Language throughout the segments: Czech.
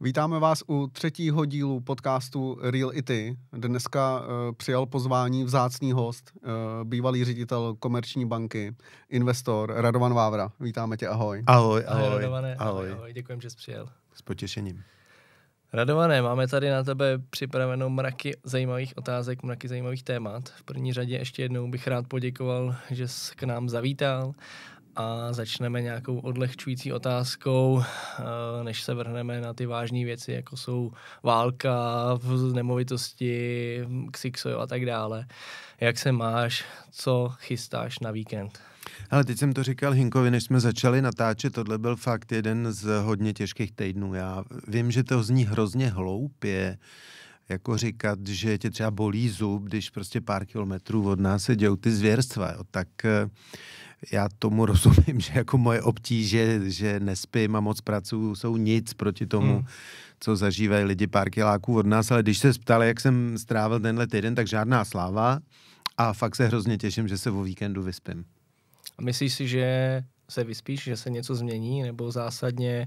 Vítáme vás u třetího dílu podcastu Real Ity. Dneska uh, přijal pozvání vzácný host, uh, bývalý ředitel komerční banky, investor Radovan Vávra. Vítáme tě, ahoj. Ahoj, ahoj. ahoj, Radované, ahoj. ahoj. Děkujem, že jsi přijel. S potěšením. Radované, máme tady na tebe připravenou mraky zajímavých otázek, mraky zajímavých témat. V první řadě ještě jednou bych rád poděkoval, že jsi k nám zavítal a začneme nějakou odlehčující otázkou, eh, než se vrhneme na ty vážné věci, jako jsou válka, nemovitosti, Xixo a tak dále. Jak se máš, co chystáš na víkend? Ale teď jsem to říkal Hinkovi, než jsme začali natáčet, tohle byl fakt jeden z hodně těžkých týdnů. Já vím, že to zní hrozně hloupě, jako říkat, že tě třeba bolí zub, když prostě pár kilometrů od nás se dějou ty zvěrstva. Jo. Tak eh, já tomu rozumím, že jako moje obtíže, že nespím a moc pracuju, jsou nic proti tomu, hmm. co zažívají lidi pár kiláků od nás, ale když se ptali, jak jsem strávil tenhle týden, tak žádná sláva a fakt se hrozně těším, že se o víkendu vyspím. A myslíš si, že se vyspíš, že se něco změní, nebo zásadně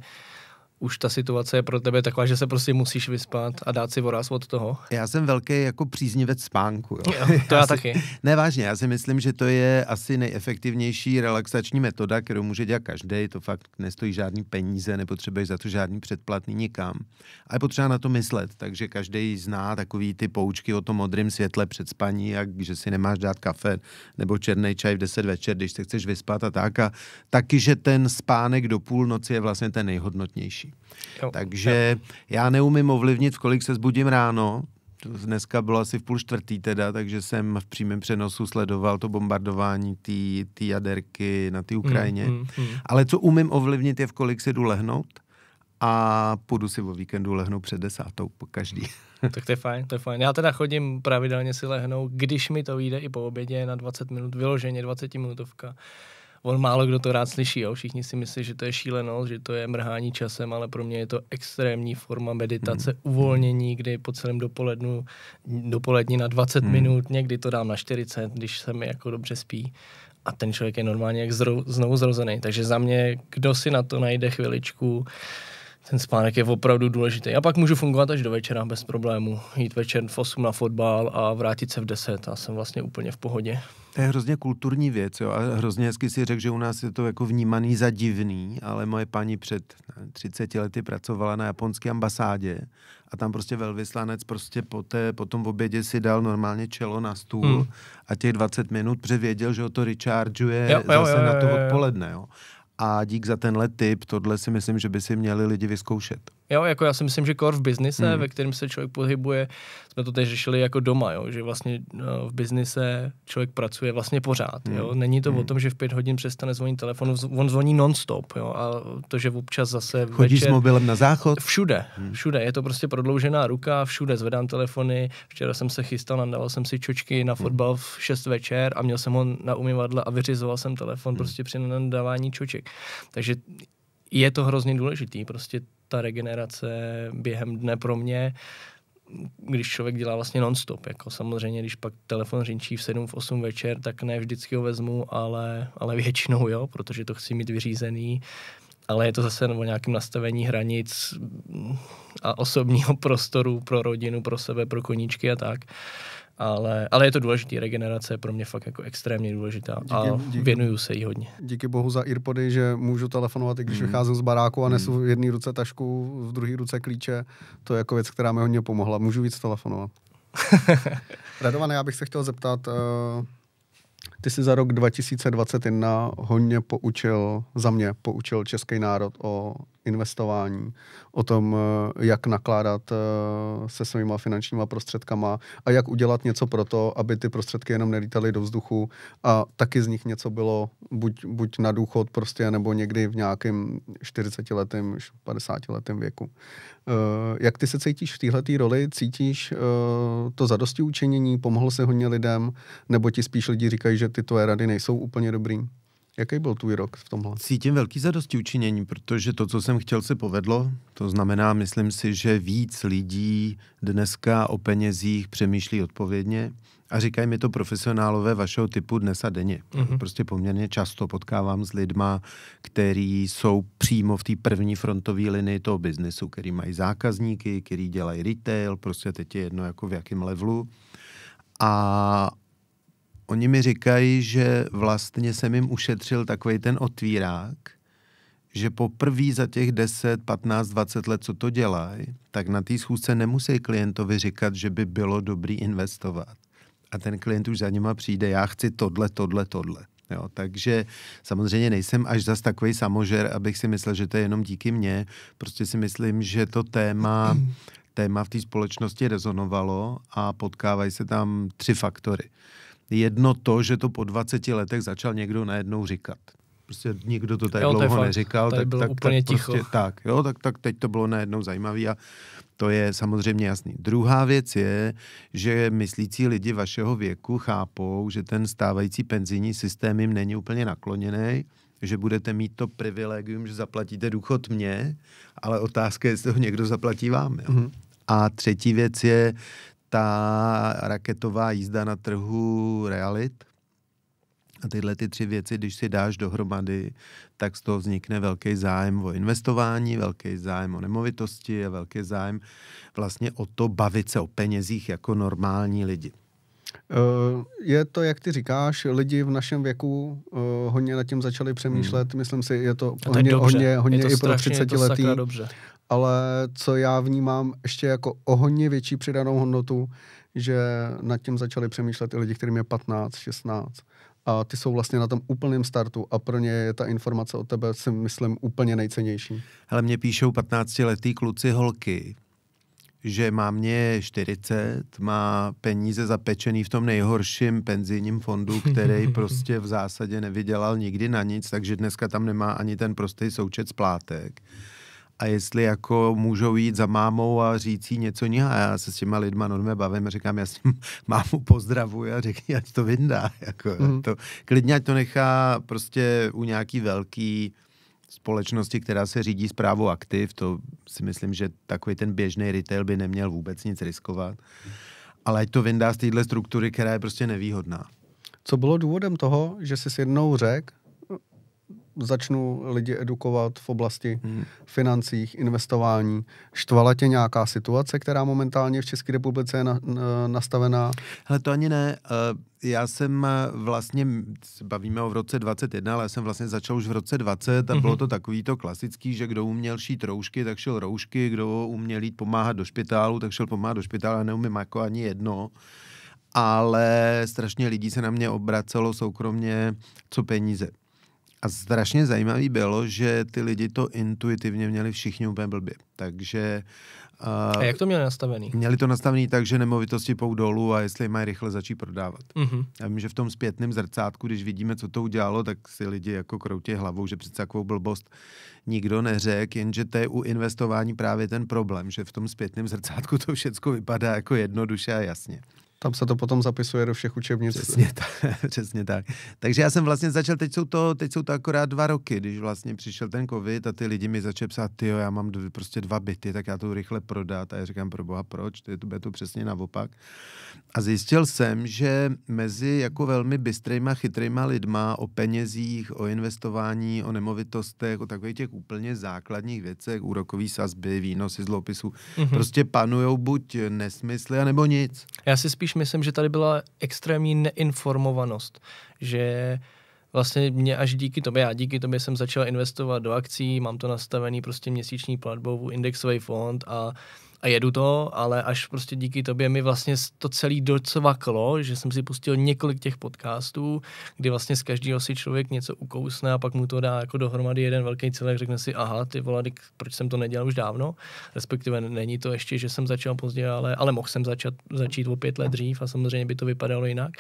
už ta situace je pro tebe taková, že se prostě musíš vyspat a dát si voraz od toho? Já jsem velký jako příznivec spánku. Jo. jo to já, já si, taky. Ne, vážně, já si myslím, že to je asi nejefektivnější relaxační metoda, kterou může dělat každý. To fakt nestojí žádný peníze, nepotřebuješ za to žádný předplatný nikam. A je potřeba na to myslet, takže každý zná takový ty poučky o tom modrém světle před spaní, jak že si nemáš dát kafe nebo černý čaj v 10 večer, když se chceš vyspat a tak. A taky, že ten spánek do půlnoci je vlastně ten nejhodnotnější. Jo, Takže jo. já neumím ovlivnit, v kolik se zbudím ráno, dneska bylo asi v půl čtvrtý teda, takže jsem v přímém přenosu sledoval to bombardování té jaderky na té Ukrajině. Mm, mm, mm. Ale co umím ovlivnit je, v kolik se jdu lehnout a půjdu si o víkendu lehnout před desátou po každý. tak to je fajn, to je fajn. Já teda chodím pravidelně si lehnout, když mi to vyjde i po obědě na 20 minut, vyloženě 20 minutovka on málo kdo to rád slyší, jo. všichni si myslí, že to je šílenost, že to je mrhání časem, ale pro mě je to extrémní forma meditace, mm. uvolnění, kdy po celém dopolednu, dopolední na 20 mm. minut, někdy to dám na 40, když se mi jako dobře spí a ten člověk je normálně jak zrou, znovu zrozený. Takže za mě, kdo si na to najde chviličku, ten spánek je opravdu důležitý. A pak můžu fungovat až do večera bez problému. Jít večer v 8 na fotbal a vrátit se v 10 a jsem vlastně úplně v pohodě. To je hrozně kulturní věc, jo, a hrozně hezky si řekl, že u nás je to jako vnímaný za divný, ale moje paní před 30 lety pracovala na japonské ambasádě a tam prostě velvyslanec prostě po, té, po tom obědě si dal normálně čelo na stůl hmm. a těch 20 minut předvěděl, že ho to rechargeuje jo, jo, zase jo, jo, jo, na to odpoledne, jo a dík za tenhle tip, tohle si myslím, že by si měli lidi vyzkoušet. Jo, jako já si myslím, že core v biznise, hmm. ve kterém se člověk pohybuje, jsme to teď řešili jako doma, jo, že vlastně no, v biznise člověk pracuje vlastně pořád. Hmm. Jo. Není to hmm. o tom, že v pět hodin přestane zvonit telefon, on zvoní non-stop. Jo, a to, že občas zase Chodíš večer, s mobilem na záchod? Všude, hmm. všude. Je to prostě prodloužená ruka, všude zvedám telefony. Včera jsem se chystal, nadával jsem si čočky na hmm. fotbal v 6 večer a měl jsem ho na umyvadle a vyřizoval jsem telefon hmm. prostě při nadávání čoček. Takže je to hrozně důležitý, prostě ta regenerace během dne pro mě, když člověk dělá vlastně non-stop, jako samozřejmě, když pak telefon řinčí v 7, v 8 večer, tak ne vždycky ho vezmu, ale, ale většinou jo, protože to chci mít vyřízený, ale je to zase o nějakém nastavení hranic a osobního prostoru pro rodinu, pro sebe, pro koníčky a tak ale, ale je to důležité, regenerace je pro mě fakt jako extrémně důležitá díky, a díky, věnuju se jí hodně. Díky bohu za Earpody, že můžu telefonovat, i když mm. vycházím z baráku a nesu mm. v jedné ruce tašku, v druhé ruce klíče. To je jako věc, která mi hodně pomohla. Můžu víc telefonovat. Radované, já bych se chtěl zeptat, uh, ty jsi za rok 2021 hodně poučil, za mě poučil český národ o investování, o tom, eh, jak nakládat eh, se svýma finančníma prostředkama a jak udělat něco pro to, aby ty prostředky jenom nelítaly do vzduchu a taky z nich něco bylo buď, buď na důchod prostě, nebo někdy v nějakém 40 letém, 50 letém věku. Eh, jak ty se cítíš v této roli? Cítíš to zadosti učinění? Pomohl se hodně lidem? Nebo ti spíš lidi říkají, že ty tvoje rady nejsou úplně dobrý? Jaký byl tvůj rok v tomhle? Cítím velký zadosti učinění, protože to, co jsem chtěl, se povedlo. To znamená, myslím si, že víc lidí dneska o penězích přemýšlí odpovědně A říkají mi to profesionálové vašeho typu dnes a denně. Mhm. Prostě poměrně často potkávám s lidma, který jsou přímo v té první frontové linii toho biznesu, který mají zákazníky, který dělají retail, prostě teď je jedno jako v jakém levelu. A oni mi říkají, že vlastně jsem jim ušetřil takový ten otvírák, že poprvé za těch 10, 15, 20 let, co to dělají, tak na té schůzce nemusí klientovi říkat, že by bylo dobrý investovat. A ten klient už za nima přijde, já chci tohle, tohle, tohle. Jo, takže samozřejmě nejsem až zas takový samožer, abych si myslel, že to je jenom díky mně. Prostě si myslím, že to téma, téma v té společnosti rezonovalo a potkávají se tam tři faktory. Jedno to, že to po 20 letech začal někdo najednou říkat. Prostě nikdo to tady Jo, to dlouho fakt. neříkal, Tady tak, bylo tak, úplně tak ticho. prostě tak, jo, tak, tak teď to bylo najednou zajímavé a to je samozřejmě jasný. Druhá věc je, že myslící lidi vašeho věku chápou, že ten stávající penzijní systém jim není úplně nakloněný, že budete mít to privilegium, že zaplatíte důchod mě, ale otázka je, jestli ho někdo zaplatí vám. Jo? Mhm. A třetí věc je ta raketová jízda na trhu realit. A tyhle ty tři věci, když si dáš dohromady, tak z toho vznikne velký zájem o investování, velký zájem o nemovitosti a velký zájem vlastně o to bavit se o penězích jako normální lidi. Eh, Je to, jak ty říkáš, lidi v našem věku eh, hodně nad tím začali přemýšlet. Myslím si, je to to je hodně, dobře. hodně, hodně je to i pro strašně, 30 je to letý. Ale co já vnímám ještě jako o hodně větší přidanou hodnotu, že nad tím začali přemýšlet i lidi, kterým je 15, 16. A ty jsou vlastně na tom úplném startu a pro ně je ta informace o tebe, si myslím, úplně nejcennější. Hele, mě píšou 15-letý kluci holky, že má mě 40, má peníze zapečený v tom nejhorším penzijním fondu, který prostě v zásadě nevydělal nikdy na nic, takže dneska tam nemá ani ten prostý součet splátek. A jestli jako můžou jít za mámou a říct jí něco jiného, a já se s těma lidma normálně bavím a říkám, já s tím mámu pozdravuji a řekni, ať to vyndá. Jako, Mhm. to, klidně ať to nechá prostě u nějaký velký společnosti, která se řídí zprávou aktiv, to si myslím, že takový ten běžný retail by neměl vůbec nic riskovat. Ale ať to vyndá z téhle struktury, která je prostě nevýhodná. Co bylo důvodem toho, že jsi si jednou řekl, začnu lidi edukovat v oblasti Hmm. financích, investování. Štvala tě nějaká situace, která momentálně v České republice je na, na, nastavená? Hele, to ani ne. Eh, Já jsem eh, vlastně, bavíme o v roce 21, ale já jsem vlastně začal už v roce 20 a bylo Mhm. to takový to klasický, že kdo uměl šít roušky, tak šel roušky, kdo uměl jít pomáhat do špitálu, tak šel pomáhat do špitálu, já neumím jako ani jedno. Ale strašně lidí se na mě obracelo soukromně, co peníze. A strašně zajímavý bylo, že ty lidi to intuitivně měli všichni úplně blbě. Takže uh, A jak to měli nastavený? Měli to nastavený tak, že nemovitosti pou dolů a jestli je mají rychle začít prodávat. Mhm. Já vím, že v tom zpětném zrcátku, když vidíme, co to udělalo, tak si lidi jako kroutí hlavou, že přece takovou blbost nikdo neřekl, jenže to je u investování právě ten problém, že v tom zpětném zrcátku to všechno vypadá jako jednoduše a jasně. Tam se to potom zapisuje do všech učebnic. Přesně tak, přesně tak. Takže já jsem vlastně začal, teď jsou, to, teď jsou to akorát dva roky, když vlastně přišel ten covid a ty lidi mi začali psát, ty já mám dv- prostě dva byty, tak já to rychle prodat. A já říkám, pro boha, proč? To je to, bude to přesně naopak. A zjistil jsem, že mezi jako velmi bystrýma, chytrýma lidma o penězích, o investování, o nemovitostech, o takových těch úplně základních věcech, úrokový sazby, výnosy z Mhm. prostě panujou buď nesmysly, anebo nic. Já si spíš myslím, že tady byla extrémní neinformovanost, že vlastně mě až díky tobě, já díky tobě jsem začal investovat do akcí, mám to nastavený prostě měsíční platbou, indexový fond a, a jedu to, ale až prostě díky tobě mi vlastně to celý docvaklo, že jsem si pustil několik těch podcastů, kdy vlastně z každého si člověk něco ukousne a pak mu to dá jako dohromady jeden velký celek, řekne si, aha, ty vole, tyk, proč jsem to nedělal už dávno, respektive není to ještě, že jsem začal pozdě, ale, ale mohl jsem začat, začít o pět let dřív a samozřejmě by to vypadalo jinak.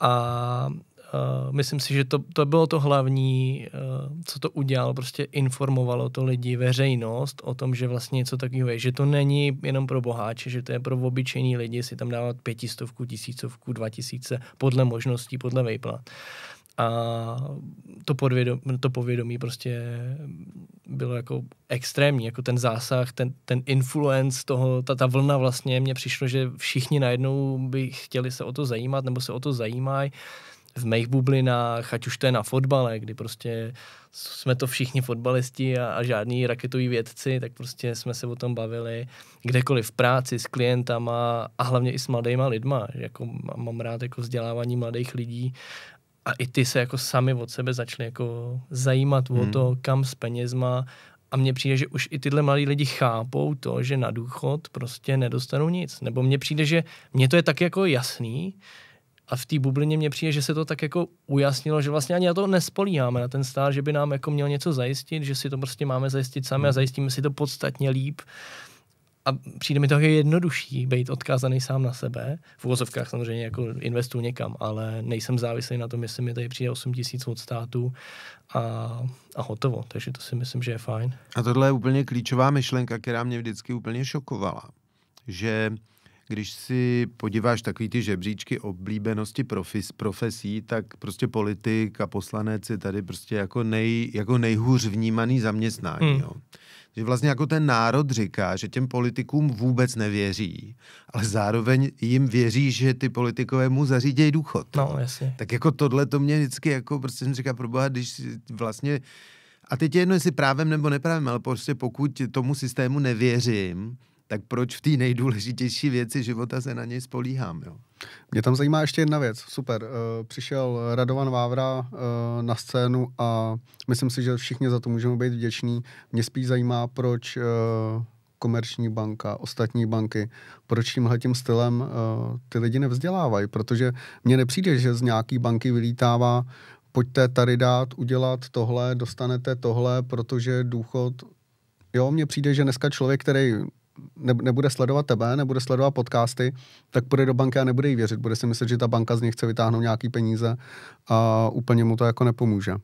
A Uh, myslím si, že to, to bylo to hlavní, uh, co to udělalo, prostě informovalo to lidi, veřejnost o tom, že vlastně něco takového je, že to není jenom pro boháče, že to je pro obyčejní lidi si tam dávat pětistovku, tisícovku, dva tisíce, podle možností, podle vejplat. a to, podvědomí, to povědomí prostě bylo jako extrémní, jako ten zásah, ten, ten influence toho, ta, ta vlna vlastně, mně přišlo, že všichni najednou by chtěli se o to zajímat, nebo se o to zajímají v mých bublinách, ať už to je na fotbale, kdy prostě jsme to všichni fotbalisti a, a žádní raketoví vědci, tak prostě jsme se o tom bavili kdekoliv v práci s klientama a hlavně i s mladýma lidma. Jako mám rád jako vzdělávání mladých lidí a i ty se jako sami od sebe začali jako zajímat hmm. o to, kam s penězma a mně přijde, že už i tyhle mladí lidi chápou to, že na důchod prostě nedostanou nic. Nebo mně přijde, že mně to je tak jako jasný, a v té bublině mně přijde, že se to tak jako ujasnilo, že vlastně ani na to nespolíháme, na ten stát, že by nám jako měl něco zajistit, že si to prostě máme zajistit sami a hmm. zajistíme si to podstatně líp. A přijde mi to je jednodušší být odkázaný sám na sebe. V uvozovkách samozřejmě jako investu někam, ale nejsem závislý na tom, jestli mi tady přijde 8 tisíc od státu a, a hotovo. Takže to si myslím, že je fajn. A tohle je úplně klíčová myšlenka, která mě vždycky úplně šokovala. Že když si podíváš takový ty žebříčky oblíbenosti profis, profesí, tak prostě politik a poslanec je tady prostě jako, nej, jako nejhůř vnímaný zaměstnání. Hmm. Jo. Že vlastně jako ten národ říká, že těm politikům vůbec nevěří, ale zároveň jim věří, že ty politikové mu zařídějí důchod. No, jasně. Tak jako tohle to mě vždycky jako prostě jsem říká, proboha, když vlastně a teď je jedno, jestli právem nebo neprávem, ale prostě pokud tomu systému nevěřím, tak proč v té nejdůležitější věci života se na něj spolíhám, jo? Mě tam zajímá ještě jedna věc. Super. Uh, přišel Radovan Vávra uh, na scénu a myslím si, že všichni za to můžeme být vděční. Mě spíš zajímá, proč uh, komerční banka, ostatní banky, proč tímhle tím stylem ty lidi nevzdělávají, protože mně nepřijde, že z nějaký banky vylítává pojďte tady dát, udělat tohle, dostanete tohle, protože důchod Jo, mně přijde, že dneska člověk, který nebude sledovat tebe, nebude sledovat podcasty, tak půjde do banky a nebude jí věřit. Bude si myslet, že ta banka z něj chce vytáhnout nějaký peníze a úplně mu to jako nepomůže.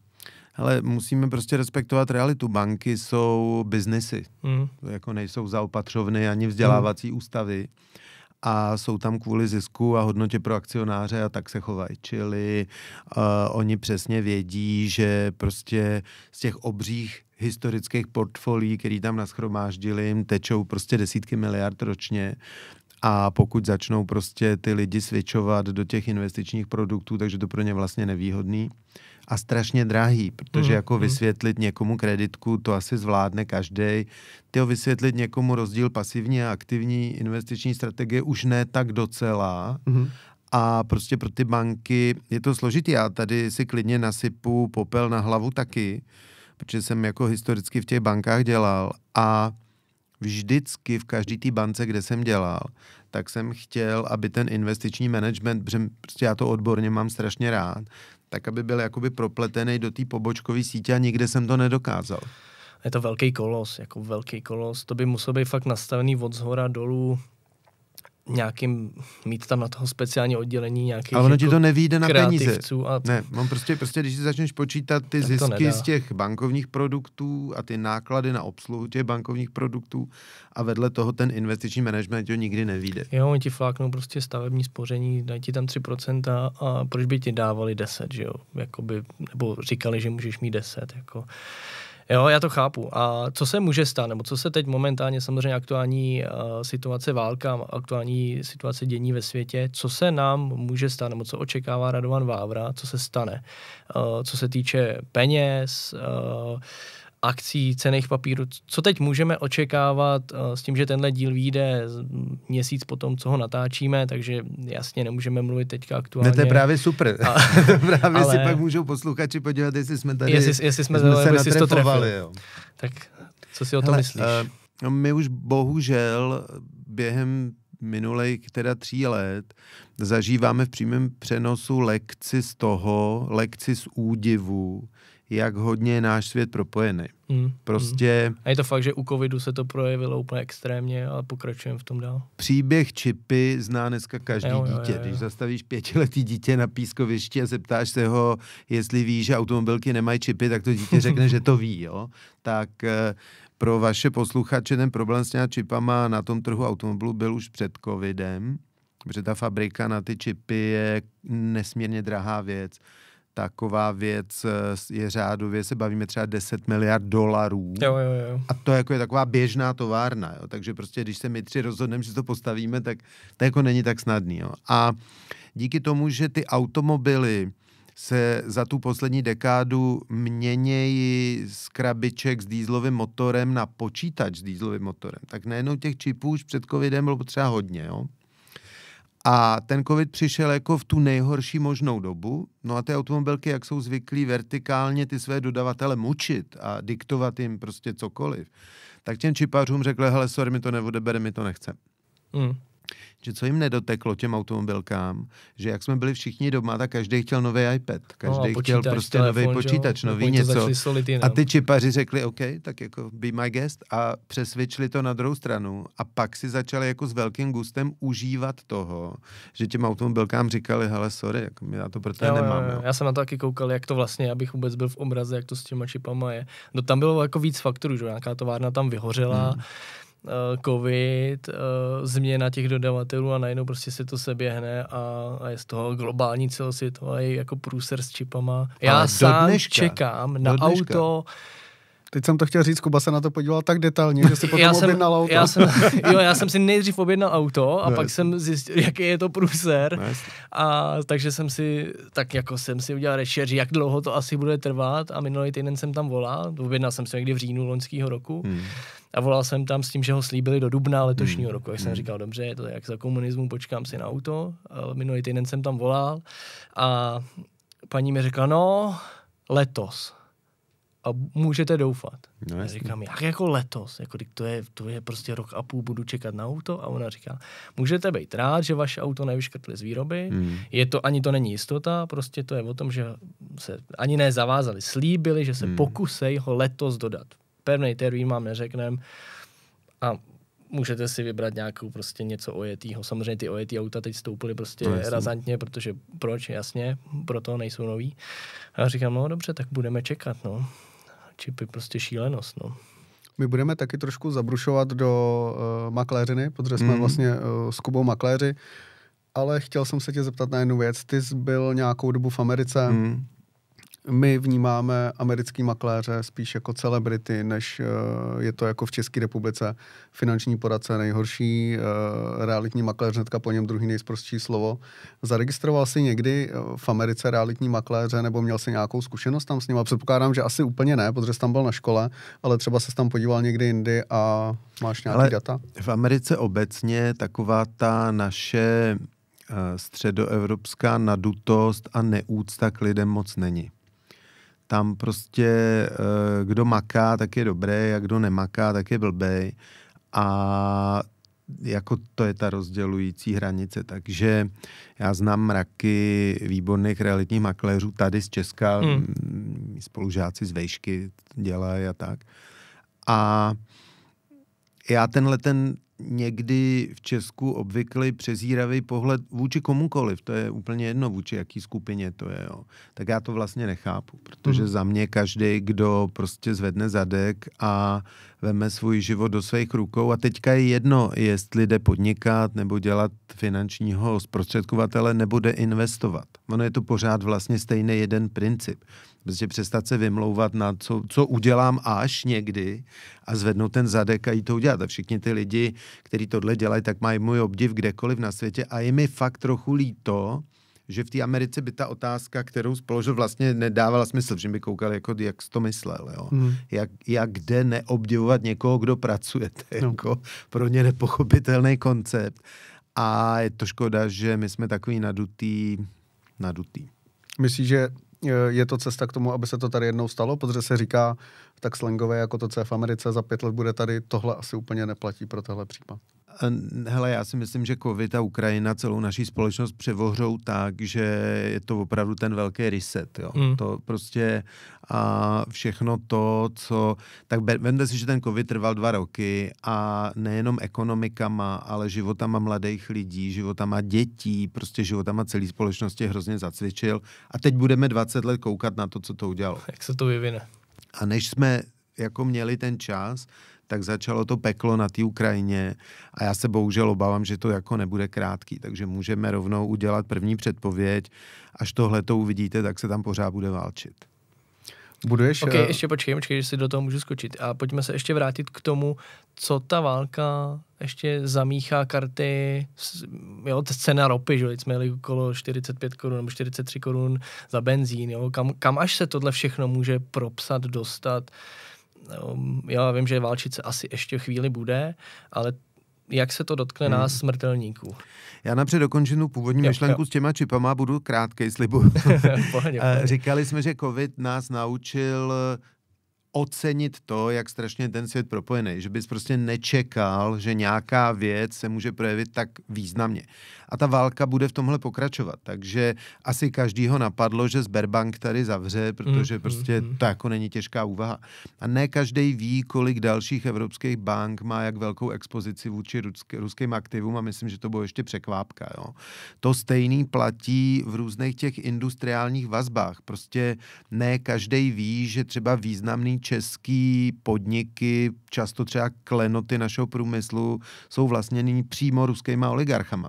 Ale musíme prostě respektovat realitu. Banky jsou biznesy. Mm. Jako nejsou zaopatřovny ani vzdělávací mm. ústavy a jsou tam kvůli zisku a hodnotě pro akcionáře a tak se chovají. Čili uh, oni přesně vědí, že prostě z těch obřích historických portfolií, který tam naschromáždili, jim tečou prostě desítky miliard ročně a pokud začnou prostě ty lidi switchovat do těch investičních produktů, takže to pro ně vlastně nevýhodný a strašně drahý, protože mm, jako mm. vysvětlit někomu kreditku, to asi zvládne každý. Tyho vysvětlit někomu rozdíl pasivní a aktivní investiční strategie už ne tak docela. Mm. A prostě pro ty banky je to složitý. Já tady si klidně nasypu popel na hlavu taky, protože jsem jako historicky v těch bankách dělal a vždycky v každé té bance, kde jsem dělal, tak jsem chtěl, aby ten investiční management, protože prostě já to odborně mám strašně rád, tak aby byl jakoby propletený do té pobočkové sítě a nikde jsem to nedokázal. Je to velký kolos, jako velký kolos. To by muselo být fakt nastavený od zhora dolů nějakým, mít tam na toho speciální oddělení nějakých Ale ono ti to nevíde na peníze. A Ne, on prostě, prostě, když si začneš počítat ty zisky z těch bankovních produktů a ty náklady na obsluhu těch bankovních produktů a vedle toho ten investiční management to nikdy nevíde. Jo, oni ti fláknou prostě stavební spoření, dají ti tam 3% a proč by ti dávali 10, že jo? Jakoby, nebo říkali, že můžeš mít 10, jako Jo, já to chápu. A co se může stát, nebo co se teď momentálně samozřejmě aktuální uh, situace válka, aktuální situace dění ve světě, co se nám může stát, nebo co očekává Radovan Vávra, co se stane, uh, co se týče peněz, uh, akcí, cených papírů. Co teď můžeme očekávat uh, s tím, že tenhle díl vyjde měsíc po tom, co ho natáčíme, takže jasně nemůžeme mluvit teďka aktuálně. Ne, to je právě super. A, právě ale, si pak můžou posluchači podívat, jestli jsme tady jestli, jestli jsme, jsme se jestli to trefili. Jo. Tak co si o tom myslíš? Uh, no my už bohužel během minulých teda tří let zažíváme v přímém přenosu lekci z toho, lekci z údivu, jak hodně je náš svět propojený. Mm. Prostě... Mm. A je to fakt, že u covidu se to projevilo úplně extrémně a pokračujeme v tom dál. Příběh čipy zná dneska každý jo, dítě. Jo, jo, jo. Když zastavíš pětiletý dítě na pískovišti a zeptáš se ho, jestli ví, že automobilky nemají čipy, tak to dítě řekne, že to ví. Jo? Tak eh, pro vaše posluchače ten problém s těma čipama na tom trhu automobilů byl už před covidem, protože ta fabrika na ty čipy je nesmírně drahá věc taková věc eh, je řádově, se bavíme třeba 10 miliard dolarů. Jo, jo, jo. A to jako je taková běžná továrna, jo. takže prostě když se my tři rozhodneme, že to postavíme, tak to jako není tak snadný. Jo. A díky tomu, že ty automobily se za tu poslední dekádu měnějí z krabiček s dýzlovým motorem na počítač s dýzlovým motorem, tak najednou těch čipů už před covidem bylo potřeba hodně. Jo? A ten covid přišel jako v tu nejhorší možnou dobu. No a ty automobilky, jak jsou zvyklí vertikálně ty své dodavatele mučit a diktovat jim prostě cokoliv, tak těm čipařům řekli, hele, sorry, mi to neodebere, mi to nechce. Mm že co jim nedoteklo těm automobilkám, že jak jsme byli všichni doma, tak každý chtěl nový iPad, každý no chtěl prostě nový počítač, nový něco. A ty čipaři řekli, OK, tak jako be my guest a přesvědčili to na druhou stranu a pak si začali jako s velkým gustem užívat toho, že těm automobilkám říkali, hele, sorry, jako my na to pro jo, nemáme. Jo, jo. Já jsem na to taky koukal, jak to vlastně, abych vůbec byl v obraze, jak to s těma čipama je. No tam bylo jako víc faktorů, že nějaká továrna tam vyhořela, hmm covid, uh, změna těch dodavatelů a najednou prostě se to seběhne a, a je z toho globální celosvětový jako průser s čipama. Já Ale sám dneška, čekám na auto, Teď jsem to chtěl říct, Kuba se na to podíval tak detailně, že si potom já jsem, objednal auto. Já jsem, jo, já jsem si nejdřív objednal auto a no, pak jsem zjistil, jaký je to průser. No, a takže jsem si, tak jako jsem si udělal rešerži, jak dlouho to asi bude trvat a minulý týden jsem tam volal, objednal jsem se někdy v říjnu loňského roku. Hmm. A volal jsem tam s tím, že ho slíbili do dubna letošního hmm. roku. Jak jsem hmm. říkal, dobře, je to jak za komunismu, počkám si na auto. A minulý týden jsem tam volal a paní mi řekla, no, letos a můžete doufat. No, já říkám, jak jako letos, jako to je, to je prostě rok a půl, budu čekat na auto a ona říká, můžete být rád, že vaše auto nevyškrtli z výroby, hmm. je to, ani to není jistota, prostě to je o tom, že se ani nezavázali, slíbili, že se hmm. pokusej ho letos dodat. Pevný termín mám neřeknem a můžete si vybrat nějakou prostě něco ojetýho. Samozřejmě ty ojetý auta teď stoupily prostě no, razantně, protože proč, jasně, proto nejsou nový. A já říkám, no dobře, tak budeme čekat, no čipy prostě šílenost. No. My budeme taky trošku zabrušovat do uh, makléřiny, protože jsme mm. vlastně uh, s Kubou makléři, ale chtěl jsem se tě zeptat na jednu věc. Ty jsi byl nějakou dobu v Americe. Mm my vnímáme americký makléře spíš jako celebrity, než uh, je to jako v České republice. Finanční poradce nejhorší, uh, realitní makléř, hnedka po něm druhý nejsprostší slovo. Zaregistroval jsi někdy eh, v Americe realitní makléře nebo měl jsi nějakou zkušenost tam s ním? A předpokládám, že asi úplně ne, protože jsi tam byl na škole, ale třeba se tam podíval někdy jindy a máš nějaké ale data? V Americe obecně taková ta naše středoevropská nadutost a neúcta k lidem moc není tam prostě eh, kdo maká, tak je dobrý a kdo nemaká, tak je blbej. A jako to je ta rozdělující hranice. Takže já znám mraky výborných realitních makléřů tady z Česka, hmm. spolužáci z Vejšky dělají a tak. A já tenhle ten někdy v Česku obvyklý přezíravý pohled vůči komukoliv, to je úplně jedno, vůči jaký skupině to je, jo. tak já to vlastně nechápu, protože mm. za mě každý, kdo prostě zvedne zadek a veme svůj život do svých rukou a teďka je jedno, jestli jde podnikat nebo dělat finančního zprostředkovatele nebo jde investovat. Ono je to pořád vlastně stejný jeden princip. Prostě přestat se vymlouvat na co, co udělám až někdy a zvednout ten zadek a jít to udělat. A všichni ty lidi, kteří tohle dělají, tak mají můj obdiv kdekoliv na světě a je mi fakt trochu líto, že v té Americe by ta otázka, kterou spoložil, vlastně nedávala smysl, že by koukal, jako, jak jsi to myslel. Jo? Hmm. Jak, jak kde neobdivovat někoho, kdo pracuje. No. jako pro ně nepochopitelný koncept. A je to škoda, že my jsme takový nadutý, nadutý. Myslíš, že je to cesta k tomu, aby se to tady jednou stalo, protože se říká tak slangové, jako to, co je v Americe, za pět let bude tady, tohle asi úplně neplatí pro tohle případ. Hele, já si myslím, že COVID a Ukrajina celou naší společnost převohřou tak, že je to opravdu ten velký reset. Jo. Mm. To prostě a všechno to, co... Tak vemte si, že ten COVID trval dva roky a nejenom ekonomikama, ale životama mladých lidí, životama dětí, prostě životama celé společnosti hrozně zacvičil. A teď budeme 20 let koukat na to, co to udělalo. Jak se to vyvine. A než jsme jako měli ten čas, tak začalo to peklo na té Ukrajině a já se bohužel obávám, že to jako nebude krátký, takže můžeme rovnou udělat první předpověď. Až tohle to uvidíte, tak se tam pořád bude válčit. Buduješ... Ok, eh, ještě počkej, počkej, že si do toho můžu skočit. A pojďme se ještě vrátit k tomu, co ta válka ještě zamíchá karty, jo, ta cena ropy, že jsme jeli okolo 45 korun nebo 43 korun za benzín, jo, kam, kam až se tohle všechno může propsat, dostat. Um, Já vím, že válčice asi ještě chvíli bude, ale jak se to dotkne Hmm. nás smrtelníků? Já napřed dokončím tu původní Jo, myšlenku jo. s těma čipama, budu krátkej, pohodě, v Eh. Říkali jsme, že covid nás naučil eh, ocenit to, jak strašně je ten svět propojený, že bys prostě nečekal, že nějaká věc se může projevit tak významně. A ta válka bude v tomhle pokračovat, takže asi každýho napadlo, že Sberbank tady zavře, protože Mm, prostě mm, to jako není těžká úvaha. A ne každý ví, kolik dalších evropských bank má jak velkou expozici vůči rusk- ruským aktivům a myslím, že to bylo ještě překvápka. Jo. To stejný platí v různých těch industriálních vazbách. Prostě ne každý ví, že třeba významný český podniky, často třeba klenoty našeho průmyslu, jsou vlastněný přímo ruskýma oligarchama.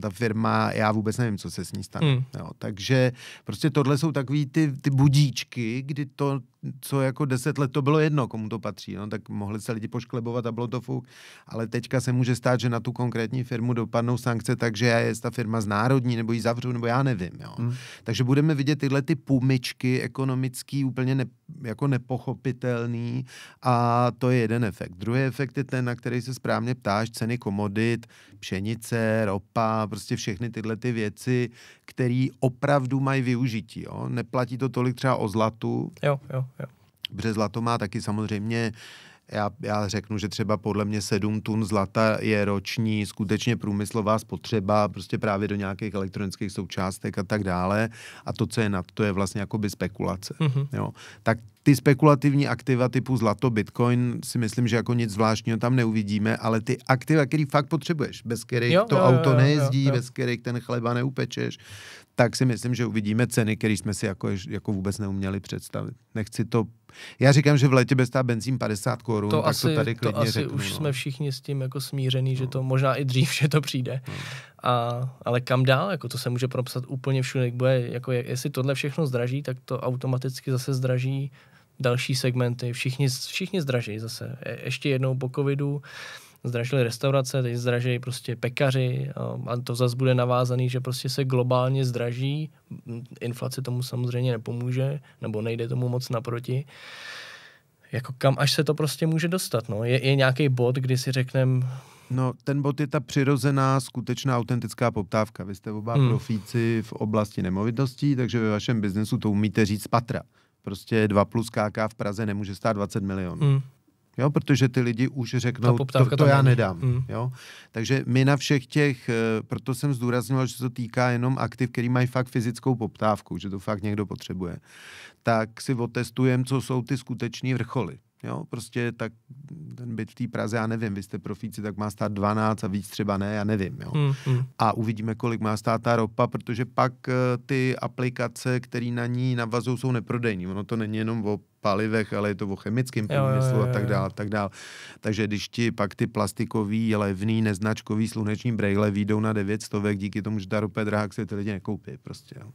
Ta firma, já vůbec nevím, co se s ní stane. Hmm. Jo, takže prostě tohle jsou takový ty, ty budíčky, kdy to, co jako deset let to bylo jedno, komu to patří, no, tak mohli se lidi pošklebovat a bylo to fuk, ale teďka se může stát, že na tu konkrétní firmu dopadnou sankce, takže je ta firma znárodní, nebo ji zavřu, nebo já nevím. Jo. Hmm. Takže budeme vidět tyhle ty půmyčky ekonomický úplně ne, jako nepochopitelný a to je jeden efekt. Druhý efekt je ten, na který se správně ptáš, ceny komodit, pšenice, ropa, prostě všechny tyhle ty věci, které opravdu mají využití. Jo? Neplatí to tolik třeba o zlatu, jo, jo. Protože zlato má taky samozřejmě já, já řeknu, že třeba podle mě 7 tun zlata je roční skutečně průmyslová spotřeba, prostě právě do nějakých elektronických součástek a tak dále. A to, co je nad to, je vlastně jakoby spekulace. Mhm. Jo. Tak ty spekulativní aktiva typu zlato, bitcoin si myslím, že jako nic zvláštního tam neuvidíme, ale ty aktiva, který fakt potřebuješ, bez kterých Jo, to jo, jo, auto jo, nejezdí, jo. bez kterých ten chleba neupečeš, tak si myslím, že uvidíme ceny, které jsme si jako, jako vůbec neuměli představit. Nechci to... Já říkám, že v létě bez benzín 50 korun, To tak asi, to tady to klidně asi řeknu. už no. jsme všichni s tím jako smířený, že to možná i dřív, že to přijde. A, ale kam dál, jako to se může propsat úplně všude, bude, jako jak, jestli tohle všechno zdraží, tak to automaticky zase zdraží další segmenty, všichni, všichni zdraží zase. Je, ještě jednou po covidu zdražily restaurace, teď zdraží prostě pekaři a, a to zase bude navázaný, že prostě se globálně zdraží, inflace tomu samozřejmě nepomůže, nebo nejde tomu moc naproti jako kam až se to prostě může dostat, no. Je, je nějaký bod, kdy si řekneme, No, ten bod je ta přirozená, skutečná, autentická poptávka. Vy jste oba Hmm. hmm. profíci v oblasti nemovitostí, takže ve vašem biznesu to umíte říct z patra. Prostě 2 plus KK v Praze nemůže stát 20 milionů. mm, Jo, protože ty lidi už řeknou, to, to tam já není. nedám. Mm. Jo? Takže my na všech těch, eh, proto jsem zdůraznil, že se to týká jenom aktiv, který mají fakt fyzickou poptávku, že to fakt někdo potřebuje, tak si otestujeme, co jsou ty skutečné vrcholy. Jo, prostě tak ten byt v té Praze, já nevím, vy jste profíci, tak má stát 12 a víc třeba ne, já nevím. Jo. mm, mm. A uvidíme, kolik má stát ta ropa, protože pak eh, ty aplikace, které na ní navazují, jsou neprodejní. Ono to není jenom o palivech, ale je to o chemickém průmyslu a tak dále, tak dále. Takže když ti pak ty plastikový, levný, neznačkový sluneční brejle výjdou na 900, díky tomu, že ta ropa je drahá, si ty lidi nekoupí prostě. Jo.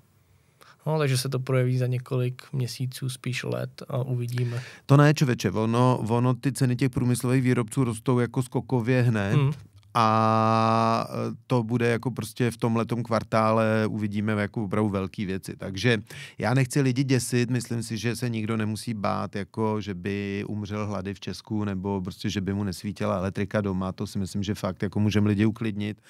No, takže se to projeví za několik měsíců, spíš let a uvidíme. To ne, čověče, ono, ono ty ceny těch průmyslových výrobců rostou jako skokově hned. Mm. a e, to bude jako prostě v tomhletom kvartále uvidíme jako opravdu velké věci. Takže já nechci lidi děsit, myslím si, že se nikdo nemusí bát, jako že by umřel hlady v Česku nebo prostě, že by mu nesvítila elektrika doma, to si myslím, že fakt jako můžeme lidi uklidnit.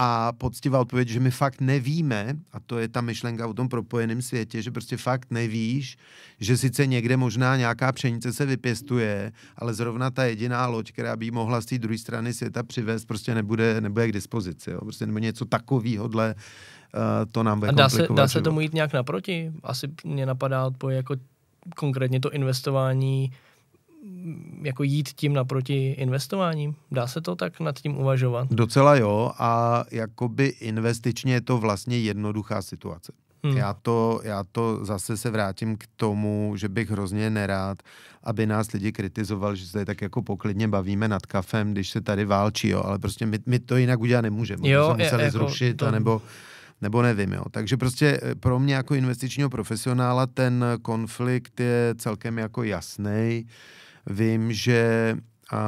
A poctivá odpověď, že my fakt nevíme, a to je ta myšlenka o tom propojeném světě, že prostě fakt nevíš, že sice někde možná nějaká pšenice se vypěstuje, ale zrovna ta jediná loď, která by mohla z té druhé strany světa přivést, prostě nebude, nebude k dispozici. Jo? Prostě nebo něco takovýhodle, uh, to nám bude A dá se, dá se život. tomu jít nějak naproti? Asi mě napadá odpověď jako konkrétně to investování, jako jít tím naproti investováním. Dá se to tak nad tím uvažovat? Docela jo a jakoby investičně je to vlastně jednoduchá situace. Hmm. Já, to, já to zase se vrátím k tomu, že bych hrozně nerád, aby nás lidi kritizovali, že se tady tak jako poklidně bavíme nad kafem, když se tady válčí, jo, ale prostě my, my to jinak udělat nemůžeme. Jo, to museli jako zrušit, to... anebo nebo nevím, jo. Takže prostě eh, pro mě jako investičního profesionála ten konflikt je celkem jako jasný. Vím, že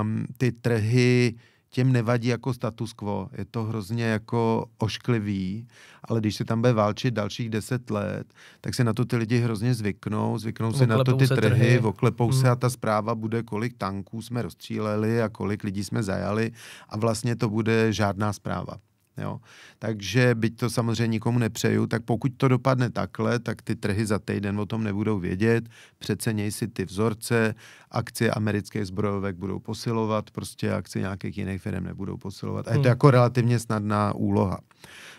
um, ty trhy těm nevadí jako status quo. Je to hrozně jako ošklivý, ale když se tam bude válčit dalších deset let, tak se na to ty lidi hrozně zvyknou, zvyknou se na to ty trhy, trhy. oklepou hmm. se a ta zpráva bude, kolik tanků jsme rozstříleli a kolik lidí jsme zajali a vlastně to bude žádná zpráva. Jo? Takže byť to samozřejmě nikomu nepřeju, tak pokud to dopadne takhle, tak ty trhy za týden o tom nebudou vědět, přeceněj si ty vzorce, akcie amerických zbrojovek budou posilovat, prostě akcie nějakých jiných firm nebudou posilovat. A je to hmm. jako relativně snadná úloha.